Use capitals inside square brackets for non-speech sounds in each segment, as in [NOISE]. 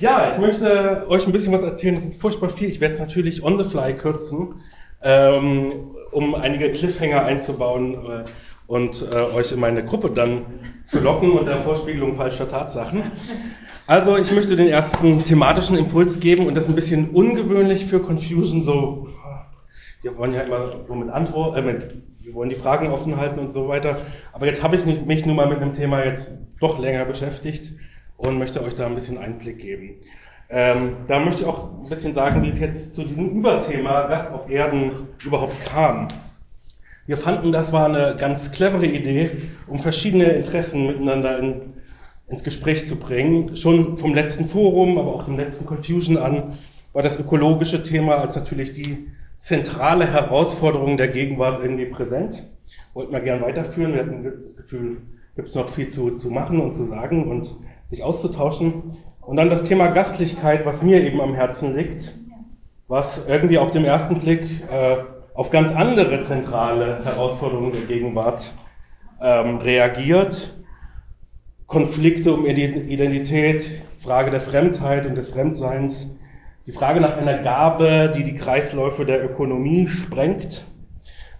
Ja, ich möchte euch ein bisschen was erzählen. Das ist furchtbar viel. Ich werde es natürlich on the fly kürzen, ähm, um einige Cliffhanger einzubauen äh, und äh, euch in meine Gruppe dann zu locken unter Vorspiegelung falscher Tatsachen. Also ich möchte den ersten thematischen Impuls geben und das ist ein bisschen ungewöhnlich für Confusion. So, wir wollen ja immer so mit Antwort, äh, mit, wir wollen die Fragen offen halten und so weiter. Aber jetzt habe ich mich nun mal mit dem Thema jetzt doch länger beschäftigt und möchte euch da ein bisschen Einblick geben. Ähm, da möchte ich auch ein bisschen sagen, wie es jetzt zu diesem Überthema Gast auf Erden überhaupt kam. Wir fanden, das war eine ganz clevere Idee, um verschiedene Interessen miteinander in, ins Gespräch zu bringen. Schon vom letzten Forum, aber auch dem letzten Confusion an, war das ökologische Thema als natürlich die zentrale Herausforderung der Gegenwart irgendwie präsent. Wollten wir gern weiterführen. Wir hatten das Gefühl, gibt es noch viel zu, zu machen und zu sagen und sich auszutauschen. Und dann das Thema Gastlichkeit, was mir eben am Herzen liegt, was irgendwie auf den ersten Blick äh, auf ganz andere zentrale Herausforderungen der Gegenwart ähm, reagiert. Konflikte um Identität, Frage der Fremdheit und des Fremdseins, die Frage nach einer Gabe, die die Kreisläufe der Ökonomie sprengt,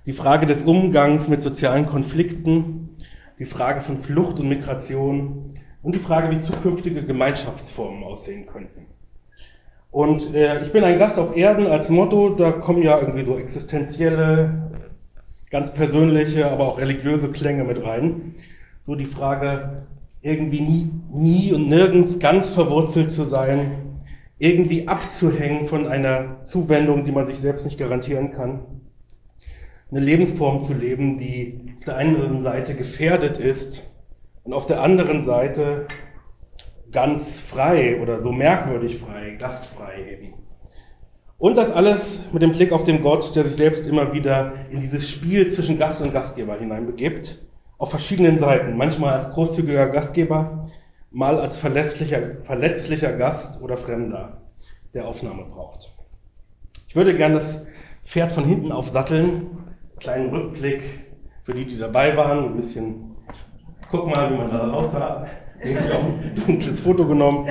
die Frage des Umgangs mit sozialen Konflikten, die Frage von Flucht und Migration und die Frage, wie zukünftige Gemeinschaftsformen aussehen könnten. Und äh, ich bin ein Gast auf Erden als Motto, da kommen ja irgendwie so existenzielle, ganz persönliche, aber auch religiöse Klänge mit rein. So die Frage, irgendwie nie, nie und nirgends ganz verwurzelt zu sein, irgendwie abzuhängen von einer Zuwendung, die man sich selbst nicht garantieren kann. Eine Lebensform zu leben, die auf der einen Seite gefährdet ist und auf der anderen Seite ganz frei oder so merkwürdig frei, gastfrei eben. Und das alles mit dem Blick auf den Gott, der sich selbst immer wieder in dieses Spiel zwischen Gast und Gastgeber hineinbegibt, auf verschiedenen Seiten, manchmal als großzügiger Gastgeber, mal als verletzlicher, verletzlicher Gast oder Fremder, der Aufnahme braucht. Ich würde gerne das Pferd von hinten aufsatteln, kleinen Rückblick für die, die dabei waren, ein bisschen, guck mal, wie man da aussah. Ich habe auch ein [LAUGHS] dunkles Foto genommen.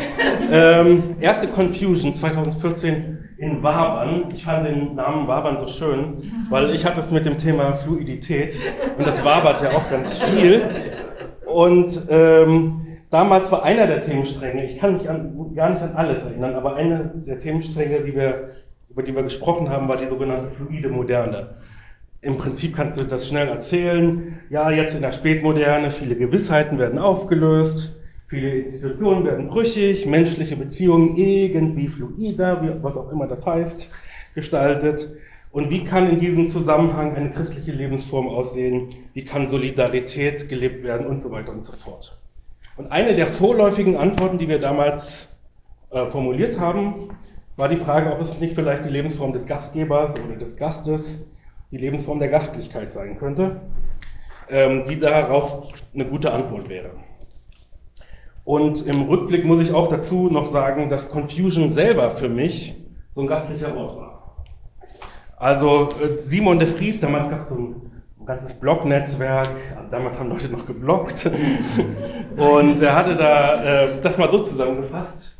Ähm, erste Confusion 2014 in Wabern. Ich fand den Namen Wabern so schön, weil ich hatte es mit dem Thema Fluidität und das wabert ja auch ganz viel. Und ähm, damals war einer der Themenstränge, ich kann mich an, gar nicht an alles erinnern, aber einer der Themenstränge, die wir, über die wir gesprochen haben, war die sogenannte fluide Moderne. Im Prinzip kannst du das schnell erzählen. Ja, jetzt in der Spätmoderne, viele Gewissheiten werden aufgelöst, viele Institutionen werden brüchig, menschliche Beziehungen irgendwie fluider, was auch immer das heißt, gestaltet. Und wie kann in diesem Zusammenhang eine christliche Lebensform aussehen? Wie kann Solidarität gelebt werden und so weiter und so fort? Und eine der vorläufigen Antworten, die wir damals äh, formuliert haben, war die Frage, ob es nicht vielleicht die Lebensform des Gastgebers oder des Gastes, die Lebensform der Gastlichkeit sein könnte, ähm, die darauf eine gute Antwort wäre. Und im Rückblick muss ich auch dazu noch sagen, dass Confusion selber für mich so ein gastlicher Ort war. Also äh, Simon de Vries, damals gab es so ein ganzes Blog-Netzwerk. Also damals haben Leute noch gebloggt. [LAUGHS] und er hatte da äh, das mal so zusammengefasst.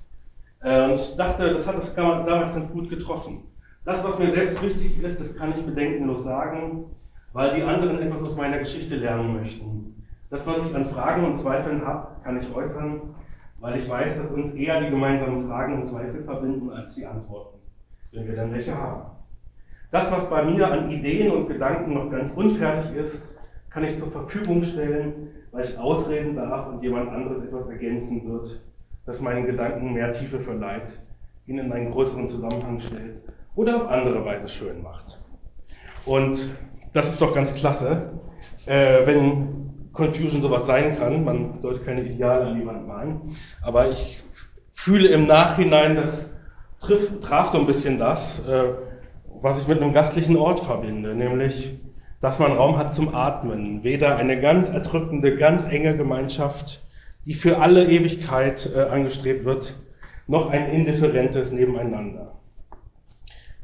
Äh, und ich dachte, das hat es damals ganz gut getroffen. Das, was mir selbst wichtig ist, das kann ich bedenkenlos sagen, weil die anderen etwas aus meiner Geschichte lernen möchten. Das, was ich an Fragen und Zweifeln habe, kann ich äußern, weil ich weiß, dass uns eher die gemeinsamen Fragen und Zweifel verbinden als die Antworten, wenn wir dann welche haben. Das, was bei mir an Ideen und Gedanken noch ganz unfertig ist, kann ich zur Verfügung stellen, weil ich ausreden darf und jemand anderes etwas ergänzen wird, das meinen Gedanken mehr Tiefe verleiht, ihn in einen größeren Zusammenhang stellt oder auf andere Weise schön macht. Und das ist doch ganz klasse, äh, wenn Confusion sowas sein kann. Man sollte keine Ideale an Wand malen. Aber ich fühle im Nachhinein, das trifft, traf so ein bisschen das. Äh, was ich mit einem gastlichen Ort verbinde, nämlich, dass man Raum hat zum Atmen. Weder eine ganz erdrückende, ganz enge Gemeinschaft, die für alle Ewigkeit äh, angestrebt wird, noch ein indifferentes Nebeneinander.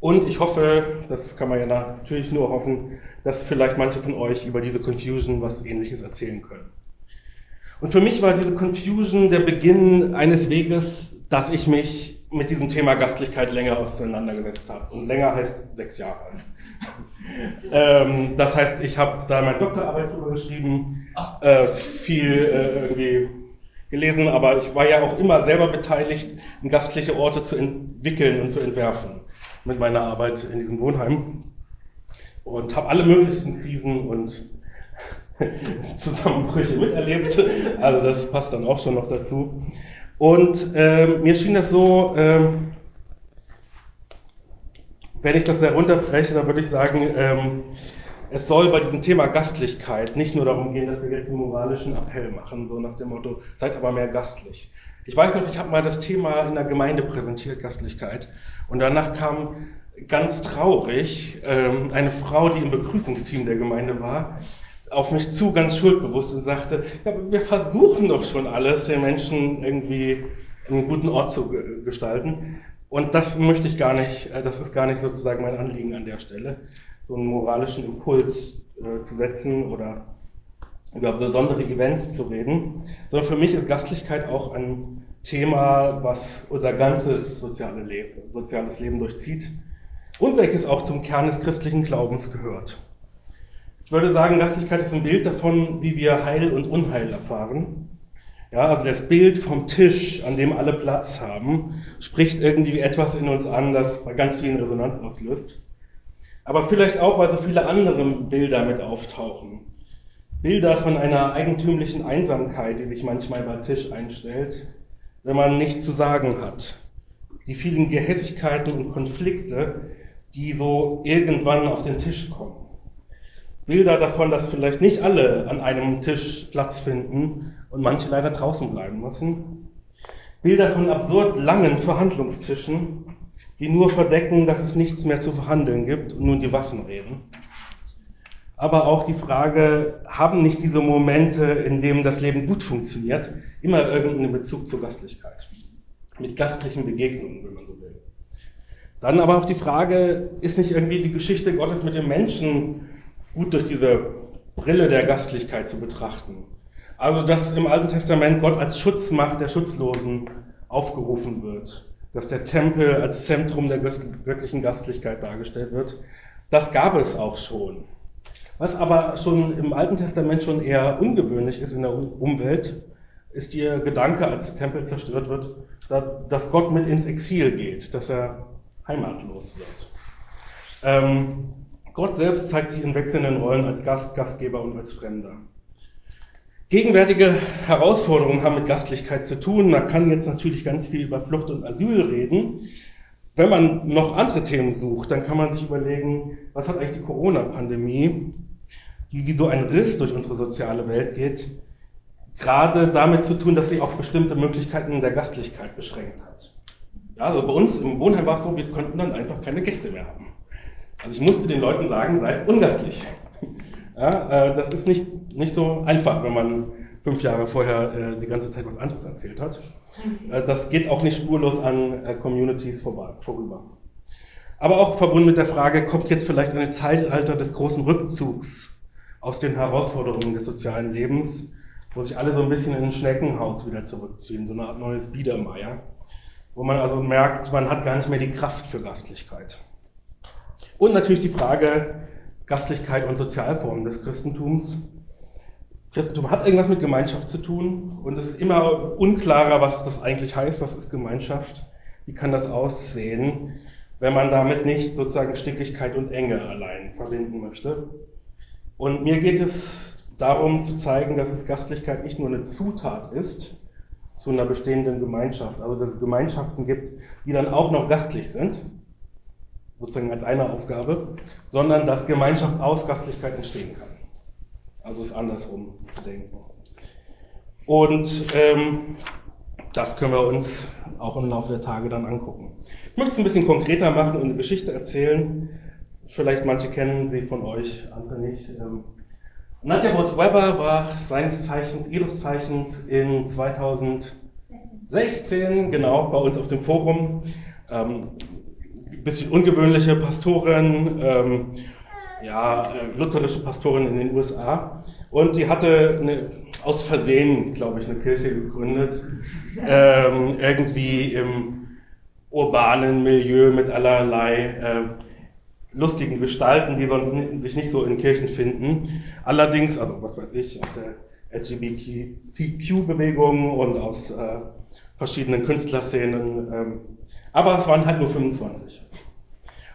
Und ich hoffe, das kann man ja natürlich nur hoffen, dass vielleicht manche von euch über diese Confusion was Ähnliches erzählen können. Und für mich war diese Confusion der Beginn eines Weges, dass ich mich mit diesem Thema Gastlichkeit länger auseinandergesetzt habe. Und länger heißt sechs Jahre. [LAUGHS] ähm, das heißt, ich habe da meine Doktorarbeit drüber geschrieben, äh, viel äh, irgendwie gelesen, aber ich war ja auch immer selber beteiligt, gastliche Orte zu entwickeln und zu entwerfen mit meiner Arbeit in diesem Wohnheim und habe alle möglichen Krisen und [LAUGHS] Zusammenbrüche miterlebt. Also das passt dann auch schon noch dazu. Und ähm, mir schien das so, ähm, wenn ich das herunterbreche, dann würde ich sagen, ähm, es soll bei diesem Thema Gastlichkeit nicht nur darum gehen, dass wir jetzt einen moralischen Appell machen, so nach dem Motto, seid aber mehr gastlich. Ich weiß noch, ich habe mal das Thema in der Gemeinde präsentiert, Gastlichkeit, und danach kam ganz traurig ähm, eine Frau, die im Begrüßungsteam der Gemeinde war, auf mich zu, ganz schuldbewusst und sagte, ja, wir versuchen doch schon alles, den Menschen irgendwie einen guten Ort zu gestalten. Und das möchte ich gar nicht, äh, das ist gar nicht sozusagen mein Anliegen an der Stelle, so einen moralischen Impuls äh, zu setzen oder über besondere Events zu reden, sondern für mich ist Gastlichkeit auch ein Thema, was unser ganzes soziale Leben, soziales Leben durchzieht und welches auch zum Kern des christlichen Glaubens gehört. Ich würde sagen, Gastlichkeit ist ein Bild davon, wie wir Heil und Unheil erfahren. Ja, also das Bild vom Tisch, an dem alle Platz haben, spricht irgendwie etwas in uns an, das bei ganz vielen Resonanz auslöst. Aber vielleicht auch, weil so viele andere Bilder mit auftauchen. Bilder von einer eigentümlichen Einsamkeit, die sich manchmal beim Tisch einstellt, wenn man nichts zu sagen hat. Die vielen Gehässigkeiten und Konflikte, die so irgendwann auf den Tisch kommen. Bilder davon, dass vielleicht nicht alle an einem Tisch Platz finden und manche leider draußen bleiben müssen. Bilder von absurd langen Verhandlungstischen, die nur verdecken, dass es nichts mehr zu verhandeln gibt und nun die Waffen reden. Aber auch die Frage, haben nicht diese Momente, in denen das Leben gut funktioniert, immer irgendeinen Bezug zur Gastlichkeit? Mit gastlichen Begegnungen, wenn man so will. Dann aber auch die Frage, ist nicht irgendwie die Geschichte Gottes mit dem Menschen gut durch diese Brille der Gastlichkeit zu betrachten. Also, dass im Alten Testament Gott als Schutzmacht der Schutzlosen aufgerufen wird, dass der Tempel als Zentrum der göttlichen Gastlichkeit dargestellt wird, das gab es auch schon. Was aber schon im Alten Testament schon eher ungewöhnlich ist in der Umwelt, ist ihr Gedanke, als der Tempel zerstört wird, dass Gott mit ins Exil geht, dass er heimatlos wird. Ähm, Gott selbst zeigt sich in wechselnden Rollen als Gast, Gastgeber und als Fremder. Gegenwärtige Herausforderungen haben mit Gastlichkeit zu tun. Man kann jetzt natürlich ganz viel über Flucht und Asyl reden. Wenn man noch andere Themen sucht, dann kann man sich überlegen, was hat eigentlich die Corona-Pandemie, die wie so ein Riss durch unsere soziale Welt geht, gerade damit zu tun, dass sie auch bestimmte Möglichkeiten der Gastlichkeit beschränkt hat. Ja, also bei uns im Wohnheim war es so, wir konnten dann einfach keine Gäste mehr haben. Also ich musste den Leuten sagen, seid ungastlich. Ja, äh, das ist nicht, nicht so einfach, wenn man fünf Jahre vorher äh, die ganze Zeit was anderes erzählt hat. Äh, das geht auch nicht spurlos an äh, Communities vorbei, vorüber. Aber auch verbunden mit der Frage, kommt jetzt vielleicht ein Zeitalter des großen Rückzugs aus den Herausforderungen des sozialen Lebens, wo sich alle so ein bisschen in ein Schneckenhaus wieder zurückziehen, so eine Art neues Biedermeier, wo man also merkt, man hat gar nicht mehr die Kraft für Gastlichkeit. Und natürlich die Frage Gastlichkeit und Sozialformen des Christentums. Christentum hat irgendwas mit Gemeinschaft zu tun und es ist immer unklarer, was das eigentlich heißt, was ist Gemeinschaft, wie kann das aussehen, wenn man damit nicht sozusagen Sticklichkeit und Enge allein verbinden möchte. Und mir geht es darum zu zeigen, dass es Gastlichkeit nicht nur eine Zutat ist zu einer bestehenden Gemeinschaft, also dass es Gemeinschaften gibt, die dann auch noch gastlich sind, sozusagen als eine Aufgabe, sondern dass Gemeinschaft aus Gastlichkeit entstehen kann. Also es andersrum zu denken. Und ähm, das können wir uns auch im Laufe der Tage dann angucken. Ich möchte es ein bisschen konkreter machen und eine Geschichte erzählen. Vielleicht manche kennen sie von euch, andere nicht. Ähm, Nadja Bolz-Weber war seines Zeichens, ihres Zeichens in 2016, genau, bei uns auf dem Forum. Ähm, bisschen ungewöhnliche Pastorin, ähm, ja, lutherische Pastorin in den USA und die hatte eine, aus Versehen, glaube ich, eine Kirche gegründet, ähm, irgendwie im urbanen Milieu mit allerlei äh, lustigen Gestalten, die sonst sich nicht so in Kirchen finden. Allerdings, also was weiß ich, aus der LGBTQ-Bewegung und aus äh, verschiedenen Künstlerszenen. Ähm, aber es waren halt nur 25.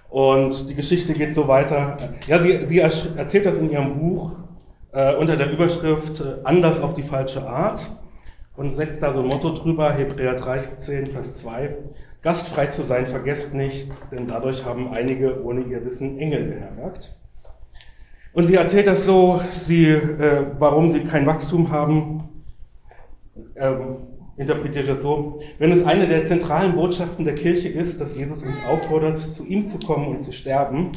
Und die Geschichte geht so weiter. Ja, sie, sie erzählt das in ihrem Buch äh, unter der Überschrift äh, Anders auf die falsche Art und setzt da so ein Motto drüber, Hebräer 13, Vers 2. Gastfrei zu sein, vergesst nicht, denn dadurch haben einige ohne ihr Wissen Engel beherbergt. Und sie erzählt das so, sie, äh, warum sie kein Wachstum haben, ähm, interpretiert das so, wenn es eine der zentralen Botschaften der Kirche ist, dass Jesus uns auffordert, zu ihm zu kommen und zu sterben,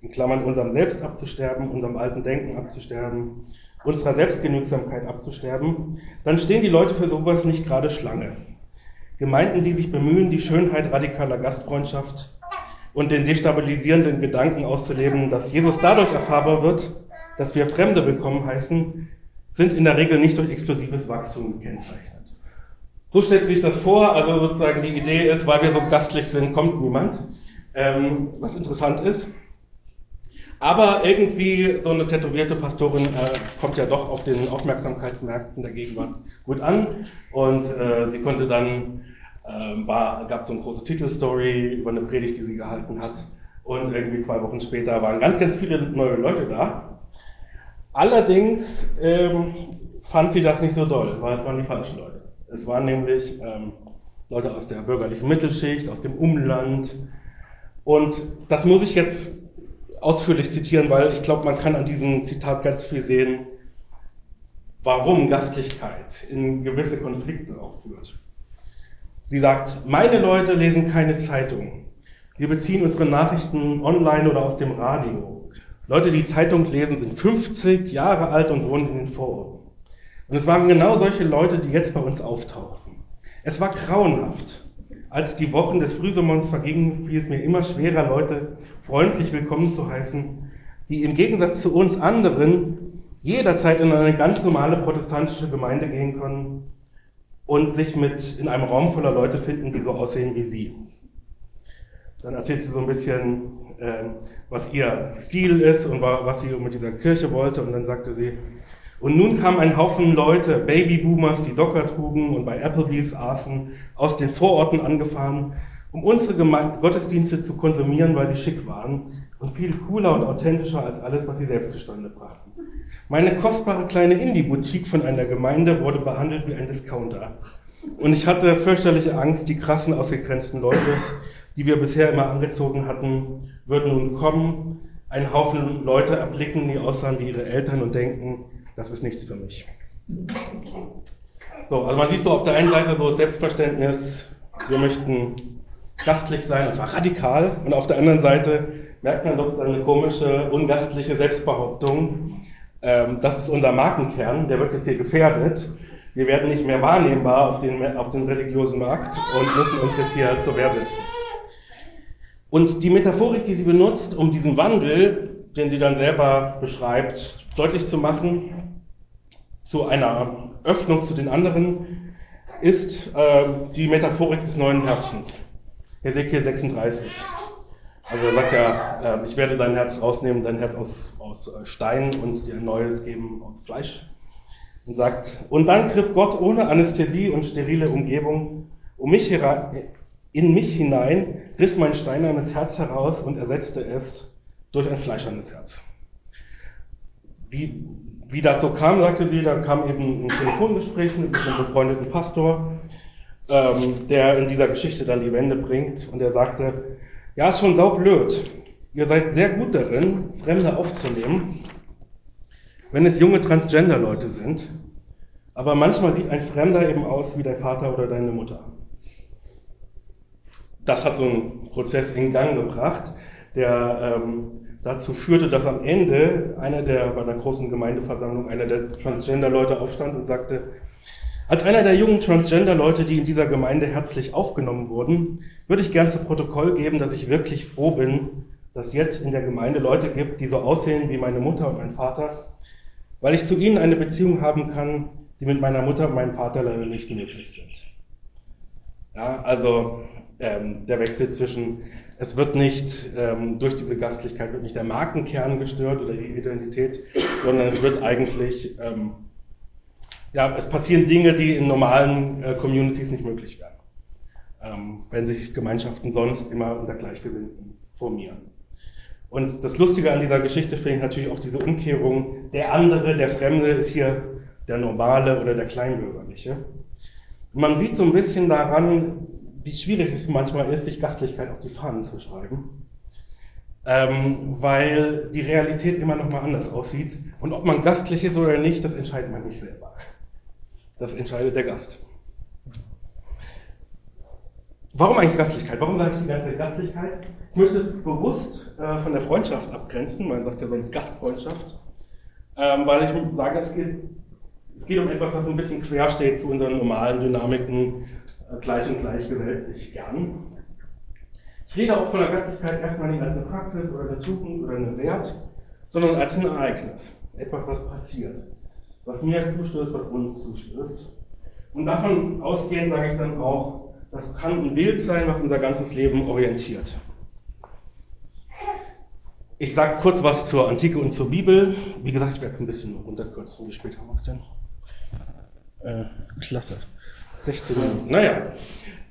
in Klammern unserem Selbst abzusterben, unserem alten Denken abzusterben, unserer Selbstgenügsamkeit abzusterben, dann stehen die Leute für sowas nicht gerade Schlange. Gemeinden, die sich bemühen, die Schönheit radikaler Gastfreundschaft und den destabilisierenden Gedanken auszuleben, dass Jesus dadurch erfahrbar wird, dass wir Fremde willkommen heißen, sind in der Regel nicht durch explosives Wachstum gekennzeichnet. So stellt sich das vor, also sozusagen die Idee ist, weil wir so gastlich sind, kommt niemand, ähm, was interessant ist. Aber irgendwie so eine tätowierte Pastorin äh, kommt ja doch auf den Aufmerksamkeitsmärkten der Gegenwart gut an und äh, sie konnte dann ähm, war, gab so eine große Titelstory über eine Predigt, die sie gehalten hat. Und irgendwie zwei Wochen später waren ganz, ganz viele neue Leute da. Allerdings ähm, fand sie das nicht so doll, weil es waren die falschen Leute. Es waren nämlich ähm, Leute aus der bürgerlichen Mittelschicht, aus dem Umland. Und das muss ich jetzt ausführlich zitieren, weil ich glaube, man kann an diesem Zitat ganz viel sehen, warum Gastlichkeit in gewisse Konflikte auch führt. Sie sagt, meine Leute lesen keine Zeitung. Wir beziehen unsere Nachrichten online oder aus dem Radio. Leute, die Zeitung lesen, sind 50 Jahre alt und wohnen in den Vororten. Und es waren genau solche Leute, die jetzt bei uns auftauchten. Es war grauenhaft. Als die Wochen des Frühsommers vergingen, fiel es mir immer schwerer, Leute freundlich willkommen zu heißen, die im Gegensatz zu uns anderen jederzeit in eine ganz normale protestantische Gemeinde gehen können und sich mit in einem Raum voller Leute finden, die so aussehen wie sie. Dann erzählt sie so ein bisschen, äh, was ihr Stil ist und was sie mit dieser Kirche wollte. Und dann sagte sie, und nun kam ein Haufen Leute, Babyboomers, die Docker trugen und bei Applebee's aßen, aus den Vororten angefahren, um unsere Geme Gottesdienste zu konsumieren, weil sie schick waren und viel cooler und authentischer als alles, was sie selbst zustande brachten. Meine kostbare kleine Indie-Boutique von einer Gemeinde wurde behandelt wie ein Discounter. Und ich hatte fürchterliche Angst, die krassen, ausgegrenzten Leute, die wir bisher immer angezogen hatten, würden nun kommen, einen Haufen Leute erblicken, die aussahen wie ihre Eltern und denken, das ist nichts für mich. So, also man sieht so auf der einen Seite so Selbstverständnis, wir möchten gastlich sein, und zwar radikal, und auf der anderen Seite merkt man doch eine komische, ungastliche Selbstbehauptung, ähm, das ist unser Markenkern, der wird jetzt hier gefährdet. Wir werden nicht mehr wahrnehmbar auf den, auf den religiösen Markt und müssen uns jetzt hier zur Wehr setzen. Und die Metaphorik, die sie benutzt, um diesen Wandel, den sie dann selber beschreibt, deutlich zu machen, zu einer Öffnung zu den anderen, ist äh, die Metaphorik des neuen Herzens. Ezekiel 36. Also er sagt ja, äh, ich werde dein Herz rausnehmen, dein Herz aus, aus äh, Stein und dir ein neues geben aus Fleisch. Und sagt, und dann griff Gott ohne Anästhesie und sterile Umgebung um mich in mich hinein, riss mein steinernes Herz heraus und ersetzte es durch ein fleischernes Herz. Wie, wie das so kam, sagte sie, da kam eben ein Telefongespräch mit einem befreundeten Pastor, ähm, der in dieser Geschichte dann die Wende bringt. Und er sagte, ja, ist schon saublöd. Ihr seid sehr gut darin, Fremde aufzunehmen, wenn es junge Transgender-Leute sind. Aber manchmal sieht ein Fremder eben aus wie dein Vater oder deine Mutter. Das hat so einen Prozess in Gang gebracht, der ähm, dazu führte, dass am Ende einer der bei einer großen Gemeindeversammlung einer der Transgender-Leute aufstand und sagte, als einer der jungen Transgender-Leute, die in dieser Gemeinde herzlich aufgenommen wurden, würde ich gern zu Protokoll geben, dass ich wirklich froh bin, dass jetzt in der Gemeinde Leute gibt, die so aussehen wie meine Mutter und mein Vater, weil ich zu ihnen eine Beziehung haben kann, die mit meiner Mutter und meinem Vater leider nicht möglich sind. Ja, also ähm, der Wechsel zwischen, es wird nicht ähm, durch diese Gastlichkeit wird nicht der Markenkern gestört oder die Identität, sondern es wird eigentlich, ähm, ja, es passieren Dinge, die in normalen äh, Communities nicht möglich wären, ähm, wenn sich Gemeinschaften sonst immer unter Gleichgesinnten formieren. Und das Lustige an dieser Geschichte finde ich natürlich auch diese Umkehrung, der andere, der Fremde ist hier der Normale oder der Kleinbürgerliche. Man sieht so ein bisschen daran, wie schwierig es manchmal ist, sich Gastlichkeit auf die Fahnen zu schreiben, ähm, weil die Realität immer noch mal anders aussieht. Und ob man gastlich ist oder nicht, das entscheidet man nicht selber. Das entscheidet der Gast. Warum eigentlich Gastlichkeit? Warum sage ich die ganze Gastlichkeit? Ich möchte es bewusst äh, von der Freundschaft abgrenzen. Man sagt ja sonst Gastfreundschaft. Ähm, weil ich sage, es geht, es geht um etwas, was ein bisschen quer steht zu unseren normalen Dynamiken gleich und gleich gesellt sich gern. Ich rede auch von der Gastlichkeit erstmal nicht als eine Praxis oder eine Tugend oder einen Wert, sondern als ein Ereignis. Etwas, was passiert. Was mir zustößt, was uns zustößt. Und davon ausgehend sage ich dann auch, das kann ein Bild sein, was unser ganzes Leben orientiert. Ich sage kurz was zur Antike und zur Bibel. Wie gesagt, ich werde es ein bisschen runterkürzen. Wie spät haben wir es denn? Äh, klasse. 16 Minuten. Naja.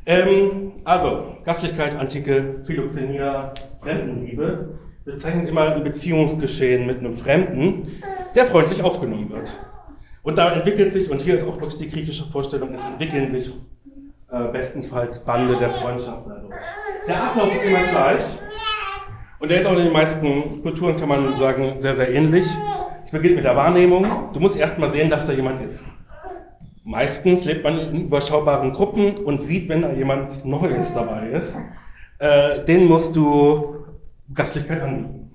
Ähm, also, Gastlichkeit, Antike, Philoxenia, Fremdenliebe bezeichnet immer ein Beziehungsgeschehen mit einem Fremden, der freundlich aufgenommen wird. Und da entwickelt sich, und hier ist auch die griechische Vorstellung, es entwickeln sich äh, bestensfalls Bande der Freundschaft dadurch. Der Ablauf ist immer gleich. Und der ist auch in den meisten Kulturen, kann man sagen, sehr, sehr ähnlich. Es beginnt mit der Wahrnehmung. Du musst erst mal sehen, dass da jemand ist. Meistens lebt man in überschaubaren Gruppen und sieht, wenn da jemand Neues dabei ist, äh, den musst du Gastlichkeit anbieten.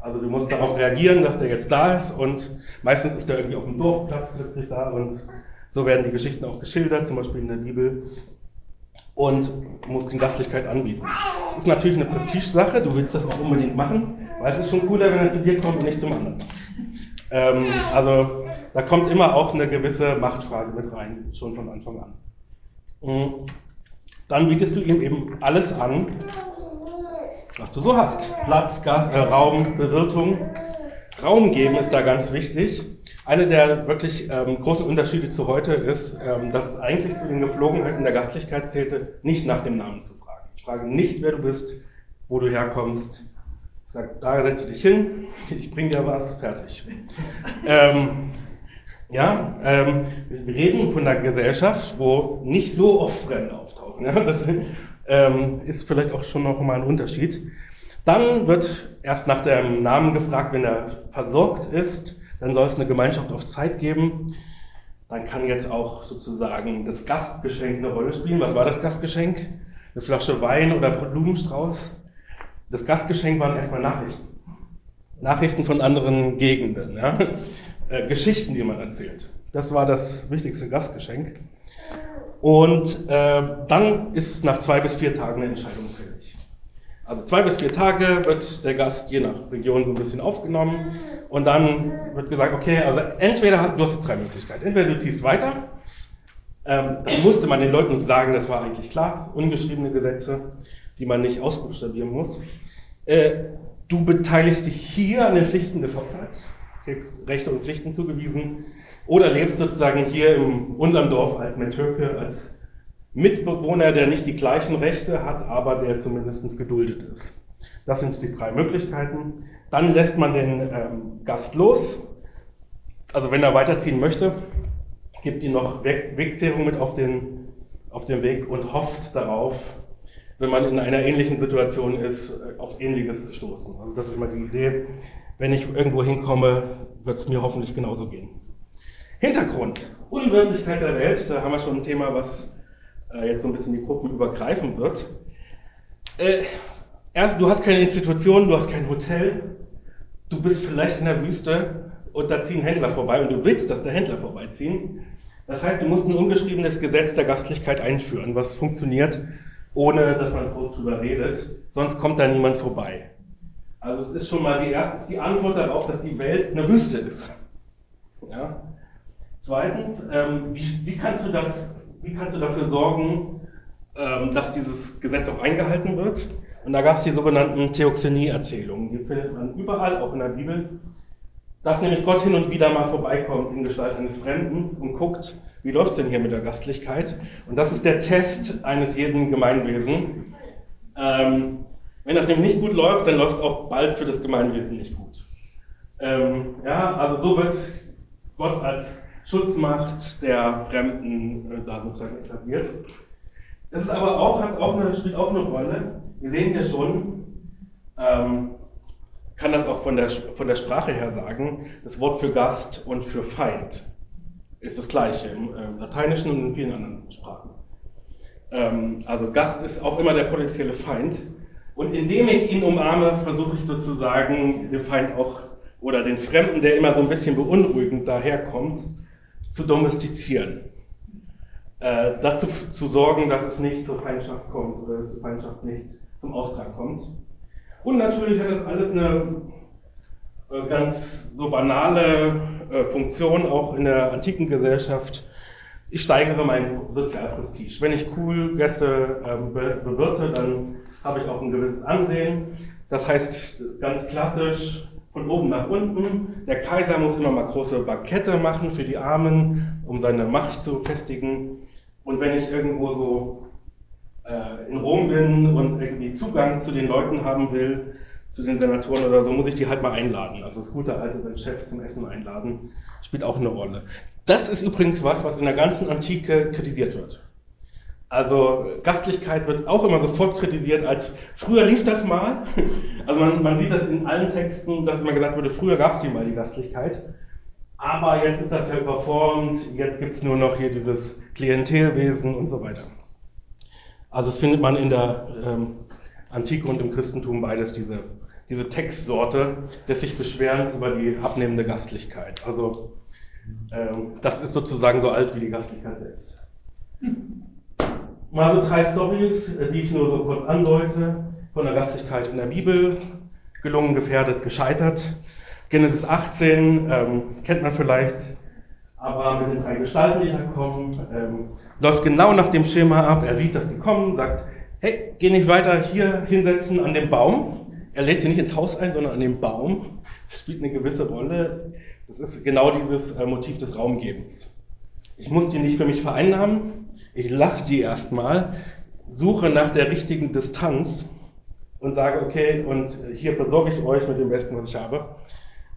Also du musst darauf reagieren, dass der jetzt da ist und meistens ist der irgendwie auf dem Dorfplatz plötzlich da und so werden die Geschichten auch geschildert, zum Beispiel in der Bibel und musst ihm Gastlichkeit anbieten. Es ist natürlich eine Prestigesache, du willst das auch unbedingt machen, weil es ist schon cooler, wenn er zu dir kommt und nicht zum anderen. Ähm, also da kommt immer auch eine gewisse Machtfrage mit rein, schon von Anfang an. Mhm. Dann bietest du ihm eben alles an, was du so hast. Platz, Gas, äh, Raum, Bewirtung. Raum geben ist da ganz wichtig. Einer der wirklich ähm, großen Unterschiede zu heute ist, ähm, dass es eigentlich zu den Gepflogenheiten der Gastlichkeit zählte, nicht nach dem Namen zu fragen. Ich frage nicht, wer du bist, wo du herkommst. Ich sage, da setzt du dich hin, [LAUGHS] ich bring dir was, fertig. [LAUGHS] ähm, ja, ähm, wir reden von einer Gesellschaft, wo nicht so oft Fremde auftauchen. Ja? Das ähm, ist vielleicht auch schon noch mal ein Unterschied. Dann wird erst nach dem Namen gefragt, wenn er versorgt ist. Dann soll es eine Gemeinschaft auf Zeit geben. Dann kann jetzt auch sozusagen das Gastgeschenk eine Rolle spielen. Was war das Gastgeschenk? Eine Flasche Wein oder Blumenstrauß? Das Gastgeschenk waren erstmal Nachrichten. Nachrichten von anderen Gegenden. Ja? Äh, Geschichten, die man erzählt. Das war das wichtigste Gastgeschenk. Und äh, dann ist nach zwei bis vier Tagen eine Entscheidung fällig. Also zwei bis vier Tage wird der Gast je nach Region so ein bisschen aufgenommen und dann wird gesagt, okay, also entweder du hast drei Möglichkeiten. Entweder du ziehst weiter, ähm, dann musste man den Leuten sagen, das war eigentlich klar, ungeschriebene Gesetze, die man nicht ausbuchstabieren muss. Äh, du beteiligst dich hier an den Pflichten des Haushalts kriegst Rechte und Pflichten zugewiesen oder lebst sozusagen hier in unserem Dorf als Metürke, als Mitbewohner, der nicht die gleichen Rechte hat, aber der zumindest geduldet ist. Das sind die drei Möglichkeiten. Dann lässt man den ähm, Gast los. Also wenn er weiterziehen möchte, gibt ihm noch Weg Wegzehrung mit auf den, auf den Weg und hofft darauf, wenn man in einer ähnlichen Situation ist, auf Ähnliches zu stoßen. Also das ist immer die Idee wenn ich irgendwo hinkomme, wird es mir hoffentlich genauso gehen. Hintergrund, Unwirklichkeit der Welt, da haben wir schon ein Thema, was äh, jetzt so ein bisschen die Gruppen übergreifen wird. Äh, erst, du hast keine Institution, du hast kein Hotel, du bist vielleicht in der Wüste und da ziehen Händler vorbei und du willst, dass der Händler vorbeiziehen. Das heißt, du musst ein ungeschriebenes Gesetz der Gastlichkeit einführen, was funktioniert, ohne dass man groß drüber redet, sonst kommt da niemand vorbei. Also es ist schon mal die erste, ist die Antwort darauf, dass die Welt eine Wüste ist. Ja? Zweitens, ähm, wie, wie, kannst du das, wie kannst du dafür sorgen, ähm, dass dieses Gesetz auch eingehalten wird? Und da gab es die sogenannten Theoxenie-Erzählungen. Die findet man überall, auch in der Bibel. Dass nämlich Gott hin und wieder mal vorbeikommt in Gestalt eines Fremden und guckt, wie läuft es denn hier mit der Gastlichkeit? Und das ist der Test eines jeden Gemeinwesen. Ähm, wenn das nämlich nicht gut läuft, dann läuft es auch bald für das Gemeinwesen nicht gut. Ähm, ja, also so wird Gott als Schutzmacht der Fremden äh, da sozusagen etabliert. Es ist aber auch, hat auch eine, spielt auch eine Rolle. Wir sehen hier schon, ähm, kann das auch von der, von der Sprache her sagen, das Wort für Gast und für Feind ist das gleiche im äh, Lateinischen und in vielen anderen Sprachen. Ähm, also Gast ist auch immer der potenzielle Feind. Und indem ich ihn umarme, versuche ich sozusagen den Feind auch oder den Fremden, der immer so ein bisschen beunruhigend daherkommt, zu domestizieren. Äh, dazu zu sorgen, dass es nicht zur Feindschaft kommt oder dass die Feindschaft nicht zum Austrag kommt. Und natürlich hat das alles eine äh, ganz so banale äh, Funktion auch in der antiken Gesellschaft. Ich steigere mein Sozialprestige. Wenn ich cool Gäste ähm, bewirte, dann habe ich auch ein gewisses Ansehen. Das heißt ganz klassisch von oben nach unten. Der Kaiser muss immer mal große Bankette machen für die Armen, um seine Macht zu festigen. Und wenn ich irgendwo so äh, in Rom bin und irgendwie Zugang zu den Leuten haben will, zu den Senatoren oder so, muss ich die halt mal einladen. Also das gute alte, den Chef zum Essen einladen, spielt auch eine Rolle. Das ist übrigens was, was in der ganzen Antike kritisiert wird. Also Gastlichkeit wird auch immer sofort kritisiert als früher lief das mal. [LAUGHS] Also man, man sieht das in allen Texten, dass immer gesagt wurde, früher gab es die mal die Gastlichkeit. Aber jetzt ist das ja überformt, jetzt gibt es nur noch hier dieses Klientelwesen und so weiter. Also das findet man in der ähm, Antike und im Christentum beides, diese, diese Textsorte des sich Beschwerens über die abnehmende Gastlichkeit. Also ähm, das ist sozusagen so alt wie die Gastlichkeit selbst. Mal so drei Stories, die ich nur so kurz andeute, von der Gastlichkeit in der Bibel. Gelungen, gefährdet, gescheitert. Genesis 18 ähm, kennt man vielleicht. Abraham mit den drei Gestalten, die da kommen, ähm, läuft genau nach dem Schema ab. Er sieht, dass die kommen, sagt, hey, geh nicht weiter hier hinsetzen an dem Baum. Er lädt sie nicht ins Haus ein, sondern an dem Baum. Das spielt eine gewisse Rolle. Das ist genau dieses äh, Motiv des Raumgebens. Ich muss die nicht für mich vereinnahmen. Ich lasse die erstmal, suche nach der richtigen Distanz und sage, okay, und hier versorge ich euch mit dem Besten, was ich habe.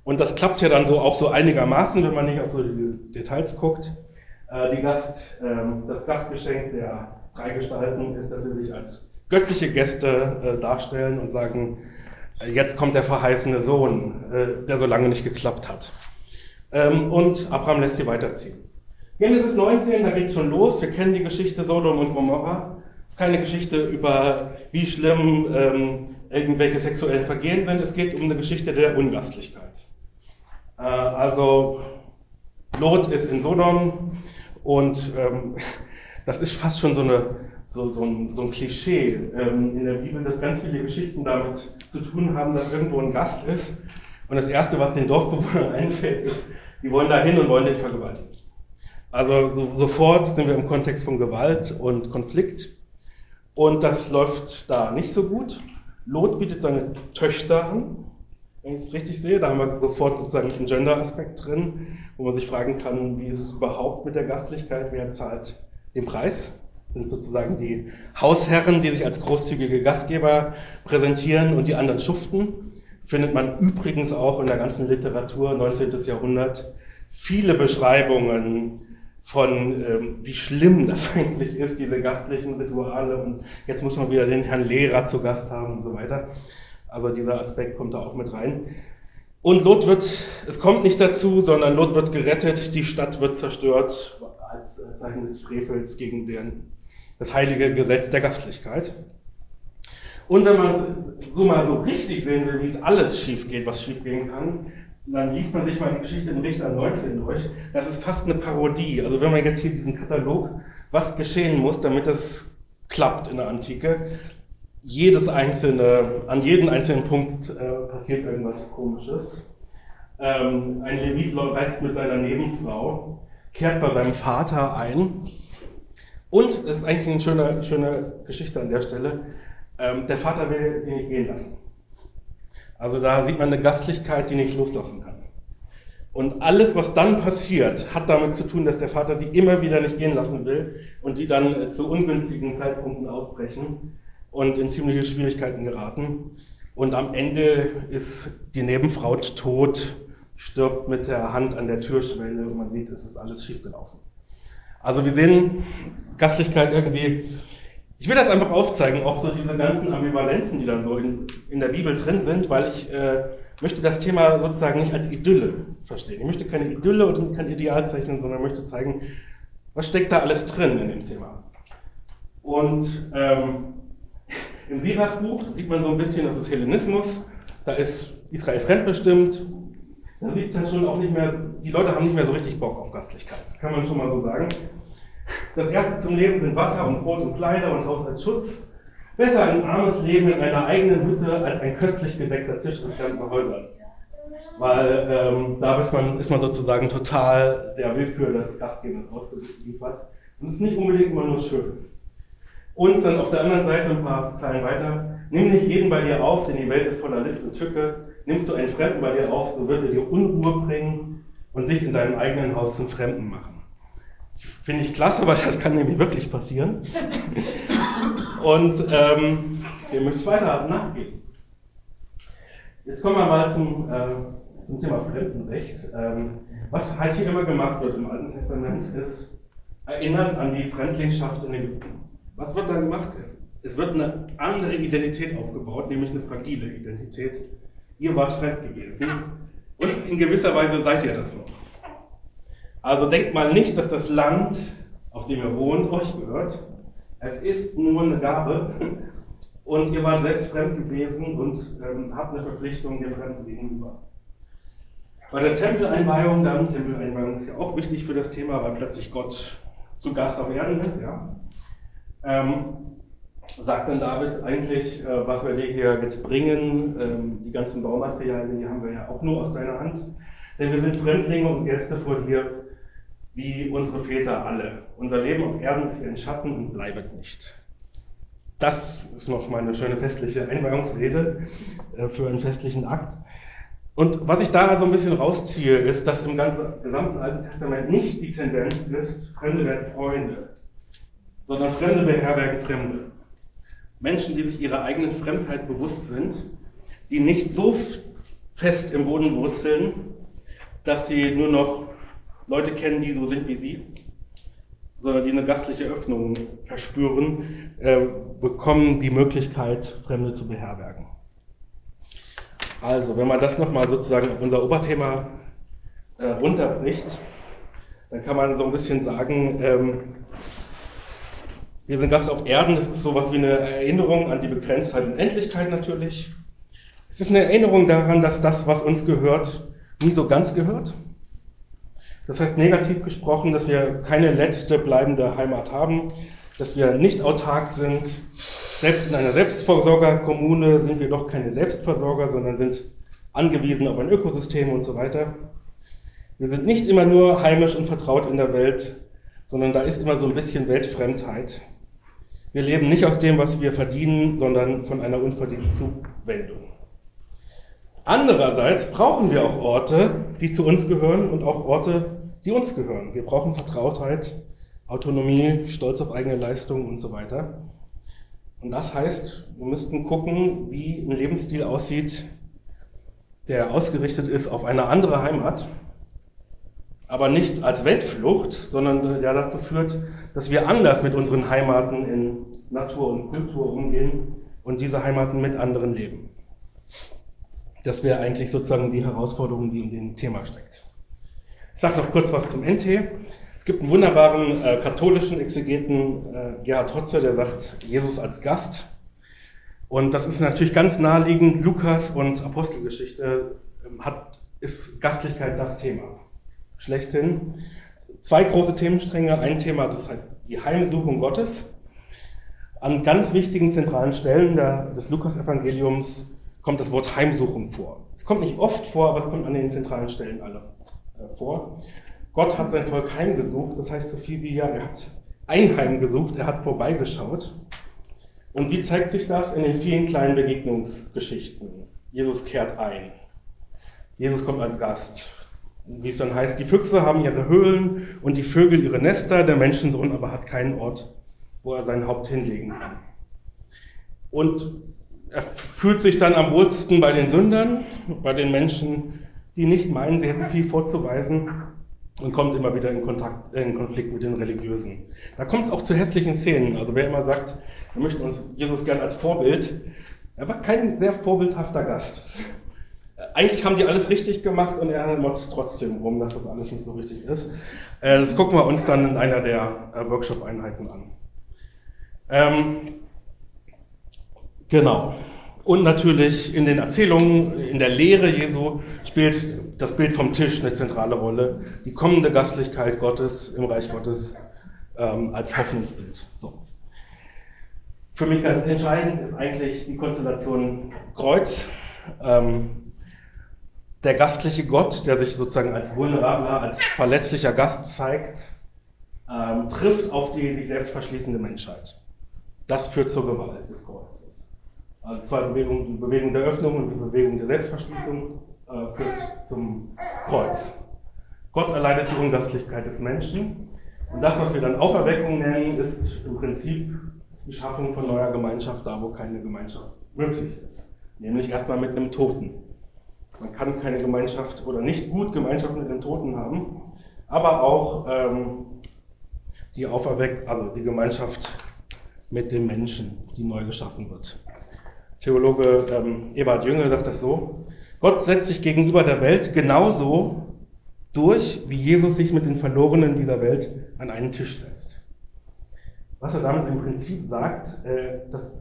Und das klappt ja dann so auch so einigermaßen, wenn man nicht auf so die Details guckt. Äh, die Gast, ähm, das Gastgeschenk der drei Gestalten ist, dass sie sich als göttliche Gäste äh, darstellen und sagen, äh, jetzt kommt der verheißene Sohn, der so lange nicht geklappt hat. Ähm, und Abraham lässt sie weiterziehen. Genesis 19, da geht schon los. Wir kennen die Geschichte Sodom und Gomorra. Es ist keine Geschichte über, wie schlimm ähm, irgendwelche sexuellen Vergehen sind. Es geht um eine Geschichte der Ungastlichkeit. Äh, also, Lot ist in Sodom und ähm, [LAUGHS] das ist fast schon so, eine, so, so, ein, so ein Klischee ähm, in der Bibel, dass ganz viele Geschichten damit zu tun haben, dass irgendwo ein Gast ist. Und das Erste, was den Dorfbewohnern [LAUGHS] einfällt, ist, die wollen da hin und wollen den vergewaltigen. Also so, sofort sind wir im Kontext von Gewalt und Konflikt. Und das läuft da nicht so gut. Lot bietet seine Töchter an, wenn ich es richtig sehe. Da haben wir sofort sozusagen einen Gender-Aspekt drin, wo man sich fragen kann, wie ist es überhaupt mit der Gastlichkeit, wer zahlt den Preis? Sind sozusagen die Hausherren, die sich als großzügige Gastgeber präsentieren und die anderen schuften. Findet man übrigens auch in der ganzen Literatur 19. Jahrhundert viele Beschreibungen von ähm, wie schlimm [LAUGHS] das eigentlich ist, diese gastlichen Rituale und jetzt muss man wieder den Herrn Lehrer zu Gast haben und so weiter. Also dieser Aspekt kommt da auch mit rein. Und Lot wird, es kommt nicht dazu, sondern Lot wird gerettet, die Stadt wird zerstört als Zeichen des Frevels gegen den, das heilige Gesetz der Gastlichkeit. Und wenn man so mal so richtig sehen will, wie es alles schief geht, was schief gehen kann, dann liest man sich mal die Geschichte in Richter 19 durch. Das ist fast eine Parodie. Also wenn man jetzt hier diesen Katalog, was geschehen muss, damit das klappt in der Antike, jedes einzelne, an jedem einzelnen Punkt äh, passiert irgendwas Komisches. Ähm, ein Levit reist mit seiner Nebenfrau, kehrt bei seinem Vater ein. Und, das ist eigentlich eine schöne, schöne Geschichte an der Stelle, ähm, der Vater will ihn nicht gehen lassen. Also da sieht man eine Gastlichkeit, die nicht loslassen kann. Und alles, was dann passiert, hat damit zu tun, dass der Vater die immer wieder nicht gehen lassen will und die dann äh, zu ungünstigen Zeitpunkten aufbrechen und in ziemliche Schwierigkeiten geraten. Und am Ende ist die Nebenfrau tot, stirbt mit der Hand an der Türschwelle und man sieht, es ist alles schiefgelaufen. Also wir sehen Gastlichkeit irgendwie, ich will das einfach aufzeigen, auch so diese ganzen Ambivalenzen, die da so in, in der Bibel drin sind, weil ich äh, möchte das Thema sozusagen nicht als Idylle verstehen. Ich möchte keine Idylle und kein Ideal zeichnen, sondern möchte zeigen, was steckt da alles drin in dem Thema. Und ähm, im Sirach-Buch sieht man so ein bisschen, das ist Hellenismus, da ist Israel fremdbestimmt, da sieht es dann schon auch nicht mehr, die Leute haben nicht mehr so richtig Bock auf Gastlichkeit. Das kann man schon mal so sagen. Das erste zum Leben sind Wasser und Brot und Kleider und Haus als Schutz. Besser ein armes Leben in einer eigenen Hütte als ein köstlich gedeckter Tisch in fremden Häusern. Weil ähm, da ist man, ist man sozusagen total der Willkür des Gastgebers ausgeliefert. Und es ist nicht unbedingt immer nur schön. Und dann auf der anderen Seite ein paar Zeilen weiter. Nimm nicht jeden bei dir auf, denn die Welt ist voller List und Tücke. Nimmst du einen Fremden bei dir auf, so wird er dir Unruhe bringen und dich in deinem eigenen Haus zum Fremden machen. Finde ich klasse, weil das kann nämlich wirklich passieren. und ähm, dem möchte ich weiter nachgehen. Jetzt kommen wir mal zum, äh, zum Thema Fremdenrecht. Ähm, was halt hier immer gemacht wird im Alten Testament, ist erinnert an die Fremdlingschaft in Ägypten. Was wird da gemacht? Es, es wird eine andere Identität aufgebaut, nämlich eine fragile Identität. Ihr wart fremd gewesen und in gewisser Weise seid ihr das noch. Also denkt mal nicht, dass das Land, auf dem ihr wohnt, euch gehört. Es ist nur eine Gabe und ihr wart selbst fremd gewesen und ähm, habt eine Verpflichtung dem Fremden gegenüber. Bei der Tempeleinweihung, dann, Tempeleinweihung ist ja auch wichtig für das Thema, weil plötzlich Gott zu Gast auf Erden ist, ja ähm, sagt dann David eigentlich, äh, was wir dir hier jetzt bringen, ähm, die ganzen Baumaterialien, die haben wir ja auch nur aus deiner Hand, denn wir sind Fremdlinge und Gäste vor dir, wie unsere Väter alle. Unser Leben auf Erden ist wie ein Schatten und bleibet nicht. Das ist noch mal eine schöne festliche Einweihungsrede äh, für einen festlichen Akt. Und was ich da so ein bisschen rausziehe, ist, dass im ganzen, gesamten Alten Testament nicht die Tendenz ist, Fremde werden Freunde, sondern Fremde beherbergen Fremde. Menschen, die sich ihrer eigenen Fremdheit bewusst sind, die nicht so fest im Boden wurzeln, dass sie nur noch Leute kennen, die so sind wie sie, sondern die eine gastliche Öffnung verspüren, äh, bekommen die Möglichkeit, Fremde zu beherbergen. Also, wenn man das nochmal sozusagen auf unser Oberthema äh, runterbricht, dann kann man so ein bisschen sagen, ähm, wir sind Gast auf Erden, das ist sowas wie eine Erinnerung an die Begrenztheit und Endlichkeit natürlich. Es ist eine Erinnerung daran, dass das, was uns gehört, nie so ganz gehört. Das heißt negativ gesprochen, dass wir keine letzte bleibende Heimat haben, dass wir nicht autark sind. Selbst in einer Selbstversorgerkommune sind wir doch keine Selbstversorger, sondern sind angewiesen auf ein Ökosystem und so weiter. Wir sind nicht immer nur heimisch und vertraut in der Welt, sondern da ist immer so ein bisschen Weltfremdheit. Wir leben nicht aus dem, was wir verdienen, sondern von einer unverdienten Zuwendung. Andererseits brauchen wir auch Orte, die zu uns gehören und auch Orte, die uns gehören. Wir brauchen Vertrautheit, Autonomie, Stolz auf eigene Leistungen und so weiter. Und das heißt, wir müssten gucken, wie ein Lebensstil aussieht, der ausgerichtet ist auf eine andere Heimat, aber nicht als Weltflucht, sondern der dazu führt, dass wir anders mit unseren Heimaten in Natur und Kultur umgehen und diese Heimaten mit anderen leben. Das wäre eigentlich sozusagen die Herausforderung, die in dem Thema steckt. Ich sage noch kurz was zum NT. Es gibt einen wunderbaren äh, katholischen Exegeten, äh, Gerhard Hotze, der sagt, Jesus als Gast. Und das ist natürlich ganz naheliegend. Lukas und Apostelgeschichte äh, hat, ist Gastlichkeit das Thema schlechthin. Zwei große Themenstränge. Ein Thema, das heißt die Heimsuchung Gottes. An ganz wichtigen zentralen Stellen der, des Lukas-Evangeliums kommt das Wort Heimsuchung vor. Es kommt nicht oft vor, aber es kommt an den zentralen Stellen alle vor. Gott hat sein Volk heimgesucht, das heißt so viel wie ja, er hat ein gesucht, er hat vorbeigeschaut. Und wie zeigt sich das in den vielen kleinen Begegnungsgeschichten? Jesus kehrt ein. Jesus kommt als Gast. Wie es dann heißt, die Füchse haben ihre Höhlen und die Vögel ihre Nester, der Menschensohn aber hat keinen Ort, wo er sein Haupt hinlegen kann. Und er fühlt sich dann am wohlsten bei den Sündern, bei den Menschen, die nicht meinen, sie hätten viel vorzuweisen und kommt immer wieder in, Kontakt, in Konflikt mit den Religiösen. Da kommt es auch zu hässlichen Szenen. Also wer immer sagt, wir möchten uns Jesus gern als Vorbild, er war kein sehr vorbildhafter Gast. Eigentlich haben die alles richtig gemacht und er motzt trotzdem rum, dass das alles nicht so richtig ist. Äh, das gucken wir uns dann in einer der äh, Workshop-Einheiten an. Ähm, genau. Und natürlich in den Erzählungen, in der Lehre Jesu spielt das Bild vom Tisch eine zentrale Rolle. Die kommende Gastlichkeit Gottes im Reich Gottes ähm, als Hoffnungsbild. So. Für mich ganz entscheidend ist eigentlich die Konstellation Kreuz. Ähm, der gastliche Gott, der sich sozusagen als vulnerabler, als verletzlicher Gast zeigt, ähm, trifft auf die sich selbst verschließende Menschheit. Das führt zur Gewalt des Kreuzes. Also zwei Bewegungen, die Bewegung der Öffnung und die Bewegung der Selbstverschließung äh, führt zum Kreuz. Gott erleidet die Ungastlichkeit des Menschen. Und das, was wir dann Auferweckung nennen, ist im Prinzip die Schaffung von neuer Gemeinschaft da, wo keine Gemeinschaft möglich ist. Nämlich erstmal mit einem Toten. Man kann keine Gemeinschaft oder nicht gut Gemeinschaft mit einem Toten haben, aber auch ähm, die Auferweck, also die Gemeinschaft mit dem Menschen, die neu geschaffen wird. Theologe ähm, Ebert Jünger sagt das so, Gott setzt sich gegenüber der Welt genauso durch, wie Jesus sich mit den Verlorenen dieser Welt an einen Tisch setzt. Was er damit im Prinzip sagt, äh, dass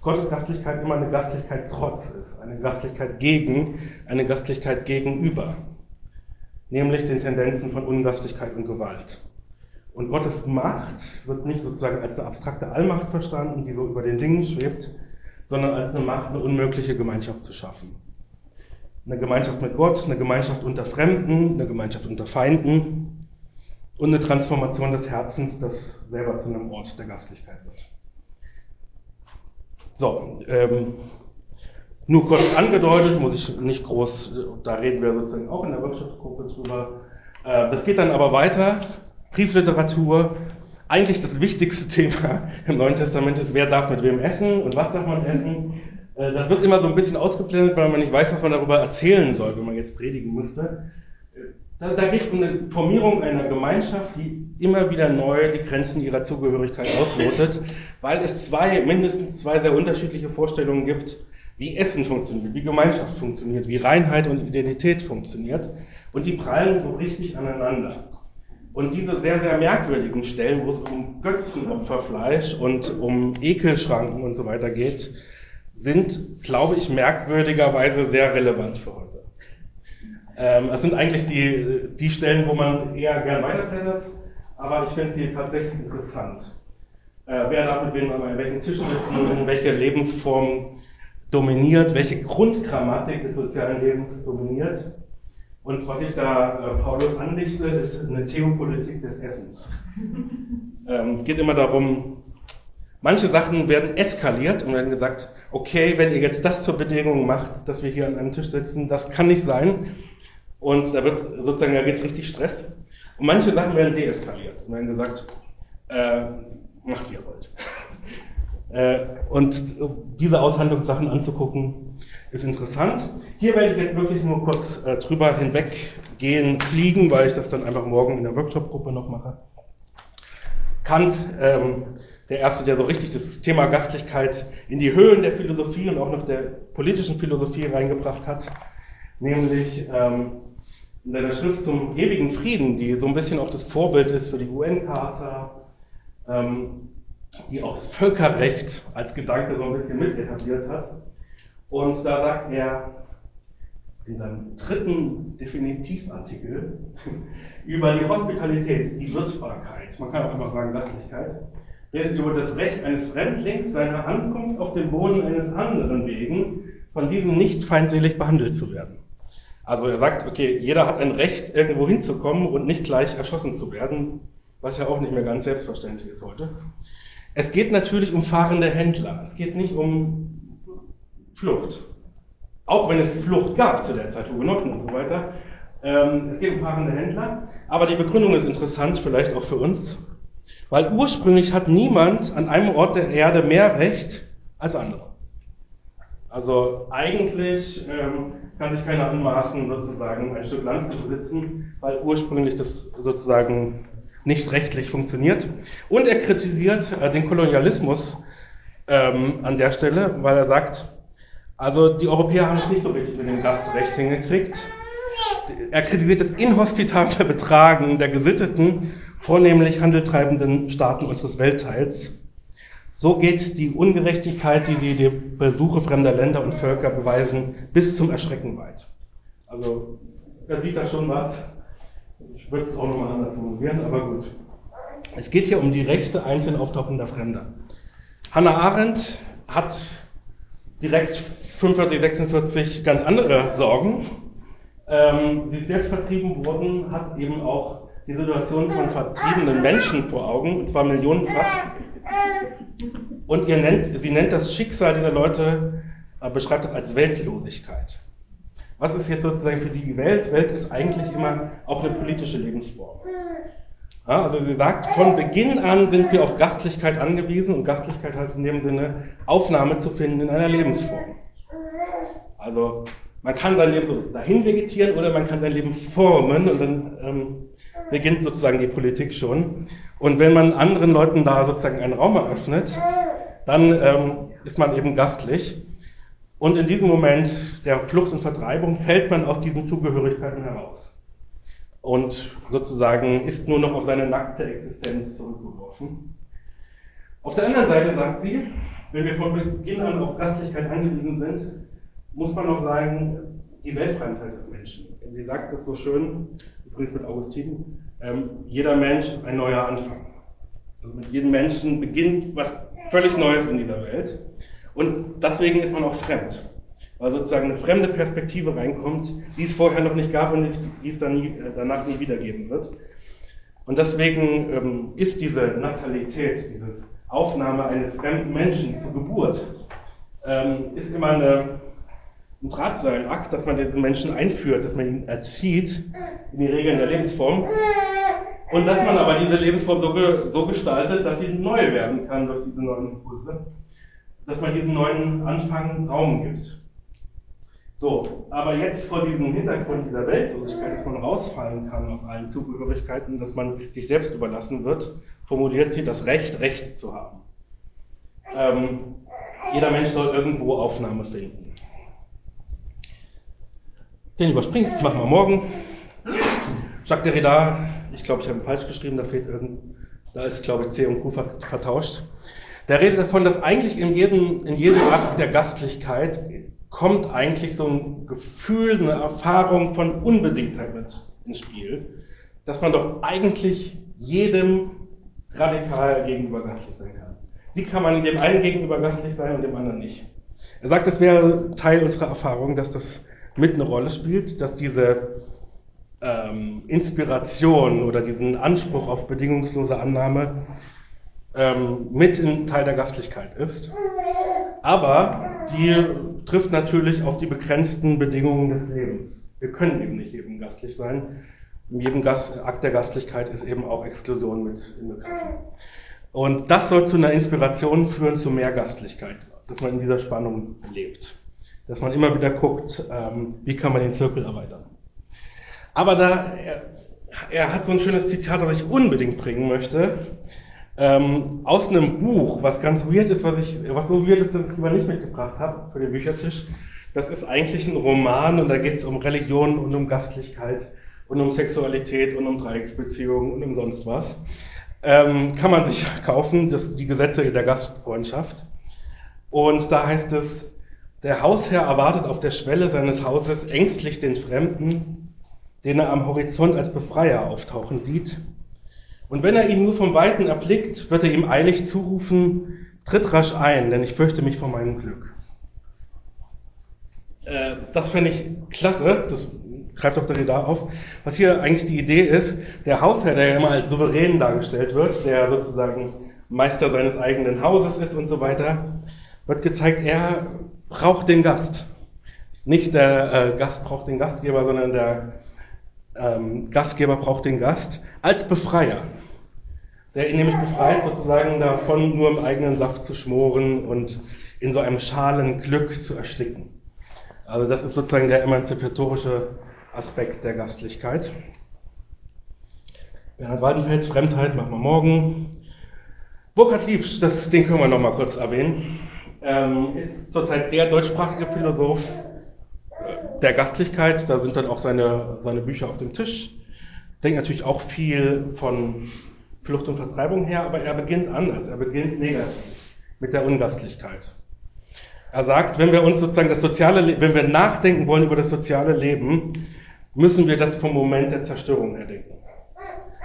Gottes Gastlichkeit immer eine Gastlichkeit trotz ist, eine Gastlichkeit gegen, eine Gastlichkeit gegenüber, nämlich den Tendenzen von Ungastlichkeit und Gewalt. Und Gottes Macht wird nicht sozusagen als eine abstrakte Allmacht verstanden, die so über den Dingen schwebt, sondern als eine Macht, eine unmögliche Gemeinschaft zu schaffen. Eine Gemeinschaft mit Gott, eine Gemeinschaft unter Fremden, eine Gemeinschaft unter Feinden und eine Transformation des Herzens, das selber zu einem Ort der Gastlichkeit wird. So, ähm, nur kurz angedeutet, muss ich nicht groß, da reden wir sozusagen auch in der Workshop-Gruppe drüber. Äh, das geht dann aber weiter. Briefliteratur, eigentlich das wichtigste Thema im Neuen Testament ist, wer darf mit wem essen und was darf man essen. Äh, das wird immer so ein bisschen ausgeblendet, weil man nicht weiß, was man darüber erzählen soll, wenn man jetzt predigen müsste. Da, da geht es um eine Formierung einer Gemeinschaft, die immer wieder neu die Grenzen ihrer Zugehörigkeit auslotet, weil es zwei, mindestens zwei sehr unterschiedliche Vorstellungen gibt, wie Essen funktioniert, wie Gemeinschaft funktioniert, wie Reinheit und Identität funktioniert. Und die prallen so richtig aneinander. Und diese sehr, sehr merkwürdigen Stellen, wo es um Götzenopferfleisch und um Ekelschranken und so weiter geht, sind, glaube ich, merkwürdigerweise sehr relevant für heute. Ähm, es sind eigentlich die, die Stellen, wo man eher gern weiterblättert, aber ich finde sie tatsächlich interessant. Äh, wer darf mit wem an welchem Tisch sitzen, welche Lebensform dominiert, welche Grundgrammatik des sozialen Lebens dominiert. Und was ich da äh, Paulus andichte, ist eine Theopolitik des Essens. [LAUGHS] ähm, es geht immer darum, manche Sachen werden eskaliert und werden gesagt, okay, wenn ihr jetzt das zur Bedingung macht, dass wir hier an einem Tisch sitzen, das kann nicht sein. Und da wird sozusagen, da geht richtig Stress. Und manche Sachen werden deeskaliert und werden gesagt, äh, macht wie ihr wollt. [LAUGHS] äh, und diese Aushandlungssachen anzugucken, ist interessant. Hier werde ich jetzt wirklich nur kurz äh, drüber hinweggehen, fliegen, weil ich das dann einfach morgen in der Workshop-Gruppe noch mache. Kant, ähm, der erste, der so richtig das Thema Gastlichkeit in die Höhen der Philosophie und auch noch der politischen Philosophie reingebracht hat, nämlich ähm, in seiner Schrift zum ewigen Frieden, die so ein bisschen auch das Vorbild ist für die UN-Charta, ähm, die auch Völkerrecht als Gedanke so ein bisschen mit etabliert hat. Und da sagt er in seinem dritten Definitivartikel [LAUGHS] über die Hospitalität, die Wirtbarkeit, man kann auch einfach sagen Gastlichkeit, redet über das Recht eines Fremdlings, seiner Ankunft auf dem Boden eines anderen wegen, von diesem nicht feindselig behandelt zu werden. Also er sagt, okay, jeder hat ein Recht, irgendwo hinzukommen und nicht gleich erschossen zu werden, was ja auch nicht mehr ganz selbstverständlich ist heute. Es geht natürlich um fahrende Händler. Es geht nicht um Flucht. Auch wenn es Flucht gab zu der Zeit, Hugenotten und so weiter. Ähm, es geht um fahrende Händler. Aber die Begründung ist interessant, vielleicht auch für uns. Weil ursprünglich hat niemand an einem Ort der Erde mehr Recht als andere. Also eigentlich ähm, kann sich keiner anmaßen, sozusagen ein Stück Land zu besitzen, weil ursprünglich das sozusagen nicht rechtlich funktioniert. Und er kritisiert äh, den Kolonialismus ähm, an der Stelle, weil er sagt, also die Europäer haben es nicht so richtig mit dem Gastrecht hingekriegt. Er kritisiert das inhospitable Betragen der gesitteten, vornehmlich handeltreibenden Staaten unseres Weltteils. So geht die Ungerechtigkeit, die sie die Besuche fremder Länder und Völker beweisen, bis zum Erschrecken weit. Also, er sieht da schon was. Ich würde es auch nochmal anders formulieren, aber gut. Es geht hier um die Rechte einzeln auftauchender Fremder. Hannah Arendt hat direkt 45, 46 ganz andere Sorgen. Ähm, sie ist selbst vertrieben worden, hat eben auch die Situation von vertriebenen Menschen vor Augen, und zwar millionenfach. Und ihr nennt, sie nennt das Schicksal dieser Leute, äh, beschreibt es als Weltlosigkeit. Was ist jetzt sozusagen für sie die Welt? Welt ist eigentlich immer auch eine politische Lebensform. Ja, also sie sagt, von Beginn an sind wir auf Gastlichkeit angewiesen und Gastlichkeit heißt in dem Sinne, Aufnahme zu finden in einer Lebensform. Also man kann sein Leben so dahin vegetieren oder man kann sein Leben formen und dann ähm, beginnt sozusagen die Politik schon. Und wenn man anderen Leuten da sozusagen einen Raum eröffnet, dann ähm, ist man eben gastlich. Und in diesem Moment der Flucht und Vertreibung fällt man aus diesen Zugehörigkeiten heraus. Und sozusagen ist nur noch auf seine nackte Existenz zurückgeworfen. Auf der anderen Seite sagt sie, wenn wir von Beginn an auf Gastlichkeit angewiesen sind, muss man noch sagen, die Weltfremdheit des Menschen. Sie sagt es so schön, übrigens mit Augustin, ähm, jeder Mensch ist ein neuer Anfang. Also mit jedem Menschen beginnt was völlig Neues in dieser Welt. Und deswegen ist man auch fremd. Weil sozusagen eine fremde Perspektive reinkommt, die es vorher noch nicht gab und die es dann nie, äh, danach nie wiedergeben wird. Und deswegen ähm, ist diese Natalität, dieses Aufnahme eines fremden Menschen zur Geburt, ähm, ist immer eine, ein Drahtseilakt, dass man diesen Menschen einführt, dass man ihn erzieht in die Regeln der Lebensform. Und dass man aber diese Lebensform so, so gestaltet, dass sie neu werden kann durch diese neuen Impulse dass man diesen neuen Anfang Raum gibt. So, aber jetzt vor diesem Hintergrund dieser Weltlosigkeit, dass man rausfallen kann aus allen Zugehörigkeiten, dass man sich selbst überlassen wird, formuliert sie das Recht, Rechte zu haben. Ähm, jeder Mensch soll irgendwo Aufnahme finden. Den überspringt, das machen wir morgen. Jacques Derrida, ich glaube, ich habe ihn falsch geschrieben, da fehlt irgend, da ist, glaube ich, C und Q vertauscht. Der redet davon, dass eigentlich in jedem, in jedem Akt der Gastlichkeit kommt eigentlich so ein Gefühl, eine Erfahrung von Unbedingtheit mit ins Spiel, dass man doch eigentlich jedem radikal gegenüber gastlich sein kann. Wie kann man dem einen gegenüber gastlich sein und dem anderen nicht? Er sagt, es wäre Teil unserer Erfahrung, dass das mit eine Rolle spielt, dass diese ähm, Inspiration oder diesen Anspruch auf bedingungslose Annahme ähm, mit ein Teil der Gastlichkeit ist. Aber die trifft natürlich auf die begrenzten Bedingungen des Lebens. Wir können eben nicht jedem gastlich sein. In jedem Gast, Akt der Gastlichkeit ist eben auch Exklusion mit inbegriffen. Und das soll zu einer Inspiration führen zu mehr Gastlichkeit, dass man in dieser Spannung lebt. Dass man immer wieder guckt, ähm, wie kann man den Zirkel erweitern. Aber da, er, er hat so ein schönes Zitat, das ich unbedingt bringen möchte ähm, aus einem Buch, was ganz weird ist, was ich, was so weird ist, dass ich es lieber nicht mitgebracht habe für den Büchertisch. Das ist eigentlich ein Roman und da geht es um Religion und um Gastlichkeit und um Sexualität und um Dreiecksbeziehungen und um sonst was. Ähm, kann man sich [LAUGHS] kaufen, das, die Gesetze der Gastfreundschaft. Und da heißt es, der Hausherr erwartet auf der Schwelle seines Hauses ängstlich den Fremden, den er am Horizont als Befreier auftauchen sieht Und wenn er ihn nur vom Weiten erblickt, wird er ihm eilig zurufen, tritt rasch ein, denn ich fürchte mich vor meinem Glück. Äh, das fände ich klasse, das greift auch Derrida auf. Was hier eigentlich die Idee ist, der Hausherr, der ja immer als souverän dargestellt wird, der sozusagen Meister seines eigenen Hauses ist und so weiter, wird gezeigt, er braucht den Gast. Nicht der äh, Gast braucht den Gastgeber, sondern der ähm, Gastgeber braucht den Gast als Befreier der ihn nämlich befreit, sozusagen davon nur im eigenen Saft zu schmoren und in so einem schalen Glück zu ersticken. Also das ist sozusagen der emanzipatorische Aspekt der Gastlichkeit. Bernhard Waldenfels Fremdheit machen wir morgen. Burkhard Liebsch, das, den können wir noch mal kurz erwähnen, ähm, ist zurzeit der deutschsprachige Philosoph der Gastlichkeit. Da sind dann auch seine, seine Bücher auf dem Tisch. Denkt natürlich auch viel von Flucht und Vertreibung her, aber er beginnt anders. Er beginnt negativ mit der Ungastlichkeit. Er sagt, wenn wir uns sozusagen das soziale, wenn wir nachdenken wollen über das soziale Leben, müssen wir das vom Moment der Zerstörung her denken.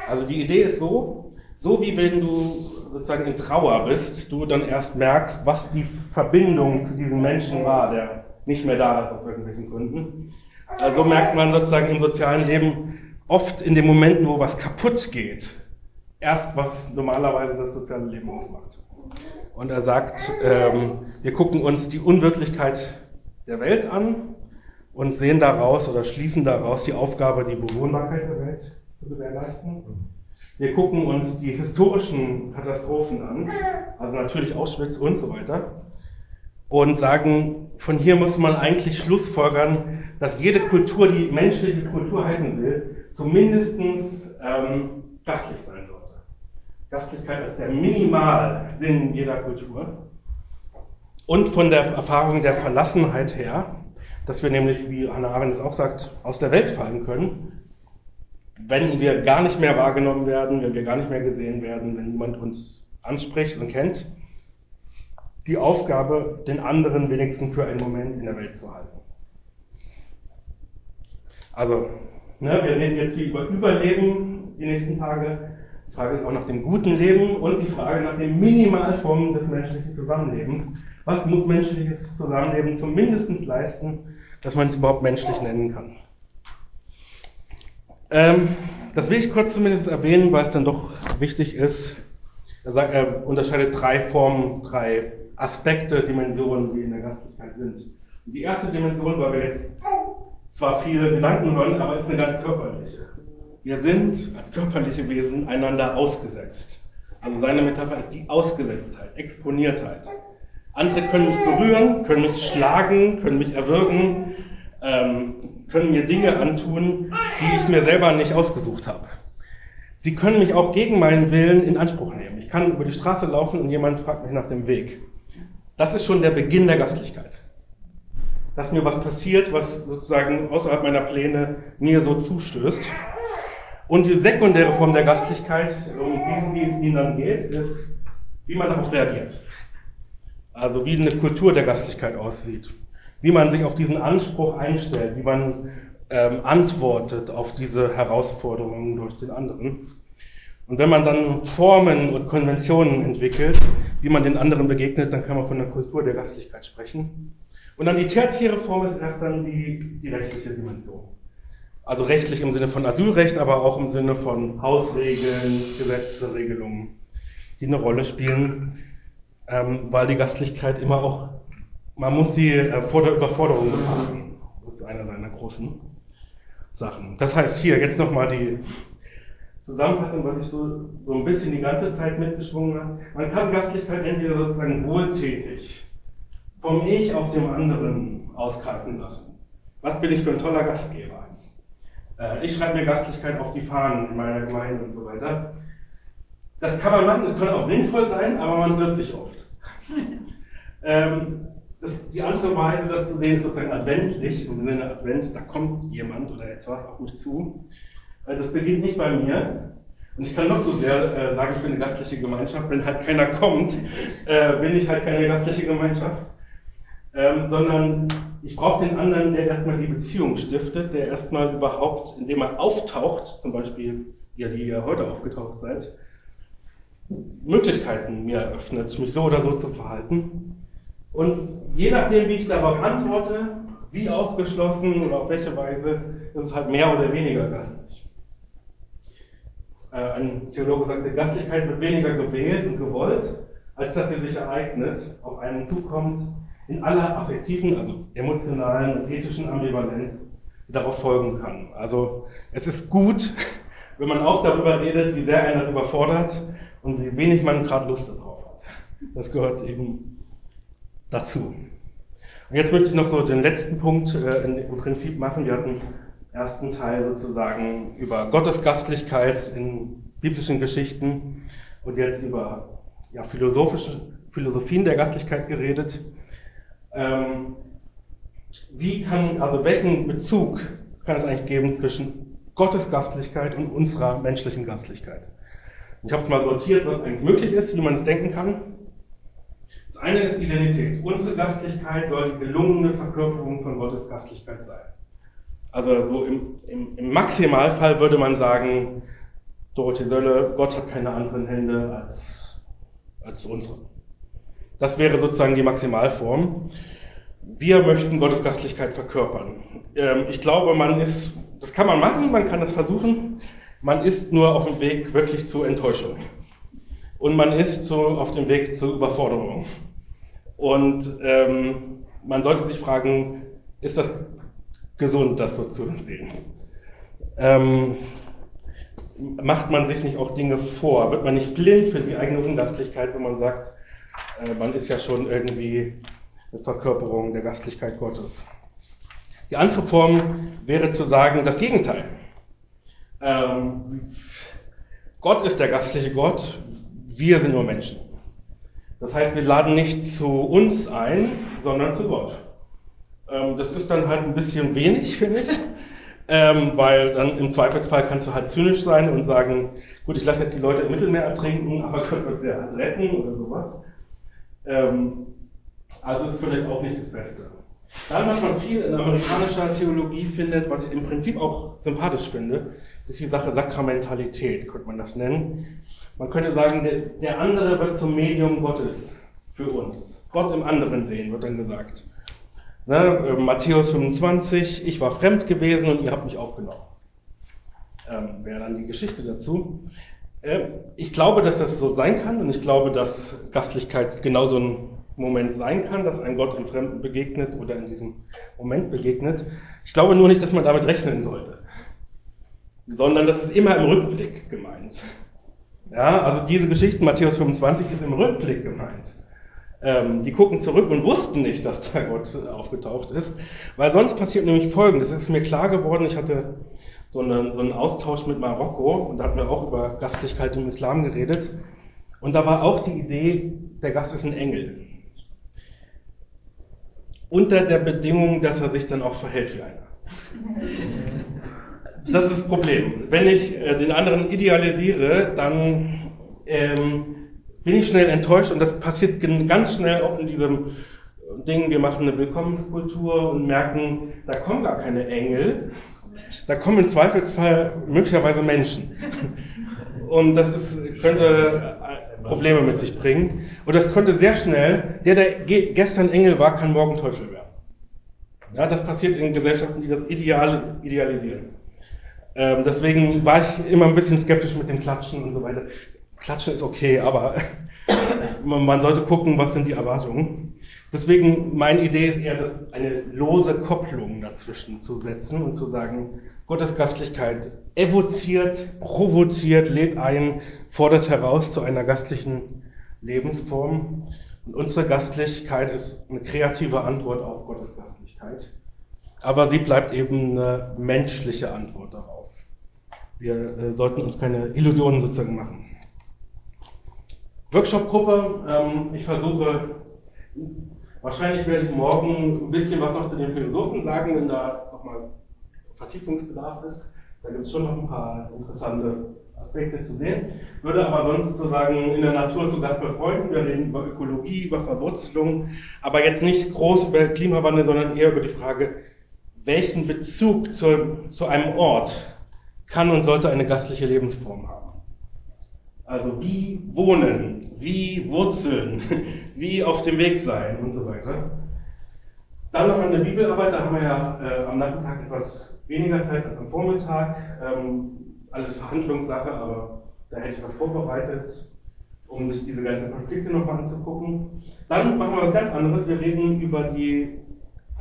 Also die Idee ist so, so wie wenn du sozusagen in Trauer bist, du dann erst merkst, was die Verbindung zu diesem Menschen war, der nicht mehr da ist aus irgendwelchen Gründen. Also merkt man sozusagen im sozialen Leben oft in den Momenten, wo was kaputt geht, erst, was normalerweise das soziale Leben ausmacht. Und er sagt, ähm, wir gucken uns die Unwirklichkeit der Welt an und sehen daraus oder schließen daraus die Aufgabe, die Bewohnbarkeit der Welt zu gewährleisten. Wir gucken uns die historischen Katastrophen an, also natürlich Auschwitz und so weiter, und sagen, von hier muss man eigentlich schlussfolgern, dass jede Kultur, die menschliche Kultur heißen will, zumindest ähm, gastlich sein soll. Gastlichkeit ist der Minimalsinn jeder Kultur. Und von der Erfahrung der Verlassenheit her, dass wir nämlich, wie Hannah Arendt es auch sagt, aus der Welt fallen können, wenn wir gar nicht mehr wahrgenommen werden, wenn wir gar nicht mehr gesehen werden, wenn niemand uns anspricht und kennt, die Aufgabe, den anderen wenigstens für einen Moment in der Welt zu halten. Also, ne, wir reden jetzt hier über Überleben die nächsten Tage. Die Frage ist auch nach dem guten Leben und die Frage nach den Minimalformen des menschlichen Zusammenlebens. Was muss menschliches Zusammenleben zumindest leisten, dass man es überhaupt menschlich nennen kann? Ähm, das will ich kurz zumindest erwähnen, weil es dann doch wichtig ist. Er, sagt, er unterscheidet drei Formen, drei Aspekte, Dimensionen, die in der Gastlichkeit sind. Und die erste Dimension, weil wir jetzt zwar viele Gedanken hören, aber ist eine ganz körperliche. Wir sind als körperliche Wesen einander ausgesetzt. Also seine Metapher ist die Ausgesetztheit, Exponiertheit. Andere können mich berühren, können mich schlagen, können mich erwürgen, ähm, können mir Dinge antun, die ich mir selber nicht ausgesucht habe. Sie können mich auch gegen meinen Willen in Anspruch nehmen. Ich kann über die Straße laufen und jemand fragt mich nach dem Weg. Das ist schon der Beginn der Gastlichkeit. Dass mir was passiert, was sozusagen außerhalb meiner Pläne mir so zustößt. Und die sekundäre Form der Gastlichkeit, um die es ihnen dann geht, ist, wie man darauf reagiert. Also wie eine Kultur der Gastlichkeit aussieht. Wie man sich auf diesen Anspruch einstellt, wie man ähm, antwortet auf diese Herausforderungen durch den anderen. Und wenn man dann Formen und Konventionen entwickelt, wie man den anderen begegnet, dann kann man von einer Kultur der Gastlichkeit sprechen. Und dann die tertiäre Form ist erst dann die, die rechtliche Dimension. Also rechtlich im Sinne von Asylrecht, aber auch im Sinne von Hausregeln, Gesetze, Regelungen, die eine Rolle spielen, ähm, weil die Gastlichkeit immer auch, man muss sie äh, vor der Überforderung bewahren. Das ist einer seiner großen Sachen. Das heißt hier jetzt nochmal die Zusammenfassung, was ich so, so ein bisschen die ganze Zeit mitgeschwungen habe. Man kann Gastlichkeit entweder sozusagen wohltätig vom Ich auf dem anderen ausgreifen lassen. Was bin ich für ein toller Gastgeber? Äh, ich schreibe mir Gastlichkeit auf die Fahnen in meiner Gemeinde und so weiter. Das kann man machen, das kann auch sinnvoll sein, aber man wird sich oft. [LAUGHS] ähm, das, die andere Weise, das zu sehen, ist sozusagen adventlich, im Sinne Advent, da kommt jemand oder etwas auf mich zu. Äh, das beginnt nicht bei mir. Und ich kann noch so sehr äh, sagen, ich bin eine gastliche Gemeinschaft. Wenn halt keiner kommt, äh, bin ich halt keine gastliche Gemeinschaft. Ähm, sondern ich brauche den anderen, der erstmal die Beziehung stiftet, der erstmal überhaupt, indem er auftaucht, zum Beispiel ihr, die ihr heute aufgetaucht seid, Möglichkeiten mir eröffnet, mich so oder so zu verhalten. Und je nachdem, wie ich darauf antworte, wie aufgeschlossen oder auf welche Weise, ist es halt mehr oder weniger gastlich. Äh, ein Theologe sagte, Gastlichkeit wird weniger gewählt und gewollt, als dass sie sich ereignet, auf einen zukommt, in aller affektiven, also emotionalen und ethischen Ambivalenz darauf folgen kann. Also es ist gut, [LAUGHS] wenn man auch darüber redet, wie sehr einen das überfordert und wie wenig man gerade Lust darauf hat. Das gehört eben dazu. Und jetzt möchte ich noch so den letzten Punkt äh, im Prinzip machen. Wir hatten ersten Teil sozusagen über Gottes Gastlichkeit in biblischen Geschichten und jetzt über ja, philosophische Philosophien der Gastlichkeit geredet. Ähm, wie kann, also welchen Bezug kann es eigentlich geben zwischen Gottes Gastlichkeit und unserer menschlichen Gastlichkeit? Ich habe es mal sortiert, was eigentlich möglich ist, wie man es denken kann. Das eine ist Identität. Unsere Gastlichkeit soll die gelungene Verkörperung von Gottes Gastlichkeit sein. Also so im, im, im Maximalfall würde man sagen, Dorothee Sölle, Gott hat keine anderen Hände als, als unsere. Das wäre sozusagen die Maximalform. Wir möchten Gottes Gastlichkeit verkörpern. Ähm, ich glaube, man ist, das kann man machen, man kann das versuchen. Man ist nur auf dem Weg wirklich zur Enttäuschung. Und man ist so auf dem Weg zur Überforderung. Und ähm, man sollte sich fragen, ist das gesund, das so zu sehen? Ähm, macht man sich nicht auch Dinge vor? Wird man nicht blind für die eigene Ungastlichkeit, wenn man sagt, man ist ja schon irgendwie eine Verkörperung der Gastlichkeit Gottes. Die andere Form wäre zu sagen, das Gegenteil. Ähm, Gott ist der gastliche Gott, wir sind nur Menschen. Das heißt, wir laden nicht zu uns ein, sondern zu Gott. Ähm, das ist dann halt ein bisschen wenig, finde ich, ähm, weil dann im Zweifelsfall kannst du halt zynisch sein und sagen, gut, ich lasse jetzt die Leute im Mittelmeer ertrinken, aber Gott wird sie halt retten oder sowas. Ähm, also ist vielleicht auch nicht das Beste. Dann, was man viel in amerikanischer Theologie findet, was ich im Prinzip auch sympathisch finde, ist die Sache Sakramentalität, könnte man das nennen. Man könnte sagen, der, der andere wird zum Medium Gottes für uns. Gott im anderen sehen, wird dann gesagt. Ne, äh, Matthäus 25, ich war fremd gewesen und ihr habt mich aufgenommen. Ähm, Wäre dann die Geschichte dazu. Äh, ich glaube, dass das so sein kann und ich glaube, dass Gastlichkeit genauso ein Moment sein kann, dass ein Gott im Fremden begegnet oder in diesem Moment begegnet. Ich glaube nur nicht, dass man damit rechnen sollte, sondern das ist immer im Rückblick gemeint. Ja, also diese Geschichte, Matthäus 25, ist im Rückblick gemeint. Ähm, die gucken zurück und wussten nicht, dass da Gott aufgetaucht ist, weil sonst passiert nämlich Folgendes. Es ist mir klar geworden, ich hatte so, eine, so einen Austausch mit Marokko und da hatten wir auch über Gastlichkeit im Islam geredet. Und da war auch die Idee, der Gast ist ein Engel unter der Bedingung, dass er sich dann auch verhält wie einer. Das ist das Problem. Wenn ich äh, den anderen idealisiere, dann ähm, bin ich schnell enttäuscht und das passiert ganz schnell auch in diesem Ding, wir machen eine Willkommenskultur und merken, da kommen gar keine Engel, da kommen im Zweifelsfall möglicherweise Menschen. Und das ist, könnte Probleme mit sich bringen. Und das könnte sehr schnell, der, der gestern Engel war, kann morgen Teufel werden. Ja, das passiert in Gesellschaften, die das Ideal idealisieren. Ähm, deswegen war ich immer ein bisschen skeptisch mit dem Klatschen und so weiter. Klatschen ist okay, aber [LAUGHS] man sollte gucken, was sind die Erwartungen. Deswegen, meine Idee ist eher, eine lose Kopplung dazwischen zu setzen und zu sagen, Gottes Gastlichkeit evoziert, provoziert, lädt ein, fordert heraus zu einer gastlichen Lebensform. Und unsere Gastlichkeit ist eine kreative Antwort auf Gottes Gastlichkeit. Aber sie bleibt eben eine menschliche Antwort darauf. Wir äh, sollten uns keine Illusionen sozusagen machen. Workshop-Gruppe, ähm, ich versuche, wahrscheinlich werde ich morgen ein bisschen was noch zu den Philosophen sagen, wenn da nochmal Vertiefungsbedarf ist. Da gibt es schon noch ein paar interessante Aspekte zu sehen. Würde aber sonst sozusagen in der Natur zu Gast bei Freunden, wir reden über Ökologie, über Verwurzelung, aber jetzt nicht groß über Klimawandel, sondern eher über die Frage, welchen Bezug zu, zu einem Ort kann und sollte eine gastliche Lebensform haben. Also wie wohnen, wie wurzeln, [LAUGHS] wie auf dem Weg sein und so weiter. Dann noch eine Bibelarbeit, da haben wir ja äh, am Nachmittag etwas weniger Zeit als am Vormittag. Ähm, ist alles Verhandlungssache, aber da hätte ich was vorbereitet, um sich diese ganzen Konflikte nochmal anzugucken. Dann machen wir was ganz anderes. Wir reden über die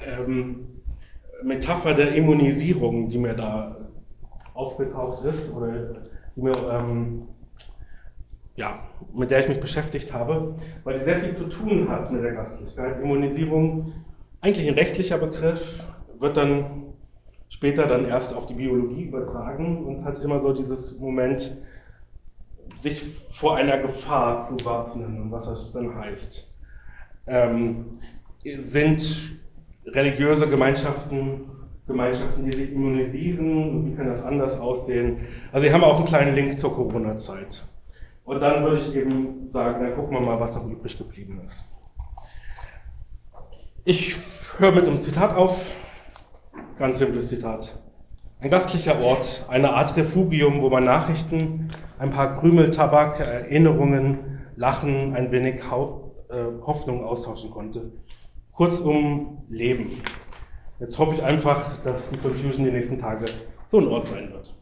ähm, Metapher der Immunisierung, die mir da aufgetaucht ist oder die mir, ähm, ja, mit der ich mich beschäftigt habe, weil die sehr viel zu tun hat mit der Gastlichkeit. Immunisierung, eigentlich ein rechtlicher Begriff, wird dann später dann erst auf die Biologie übertragen und es hat immer so dieses Moment, sich vor einer Gefahr zu wappnen und was das dann heißt. Ähm, sind religiöse Gemeinschaften Gemeinschaften, die sich immunisieren wie kann das anders aussehen. Also wir haben auch einen kleinen Link zur Corona-Zeit. Und dann würde ich eben sagen, dann gucken wir mal, was noch übrig geblieben ist. Ich höre mit einem Zitat auf. Ganz simples Zitat. Ein gastlicher Ort, eine Art Refugium, wo man Nachrichten, ein paar Krümel Tabak, Erinnerungen, Lachen, ein wenig äh, Hoffnung austauschen konnte. Kurzum, Leben. Jetzt hoffe ich einfach, dass die Confusion die nächsten Tage so ein Ort sein wird.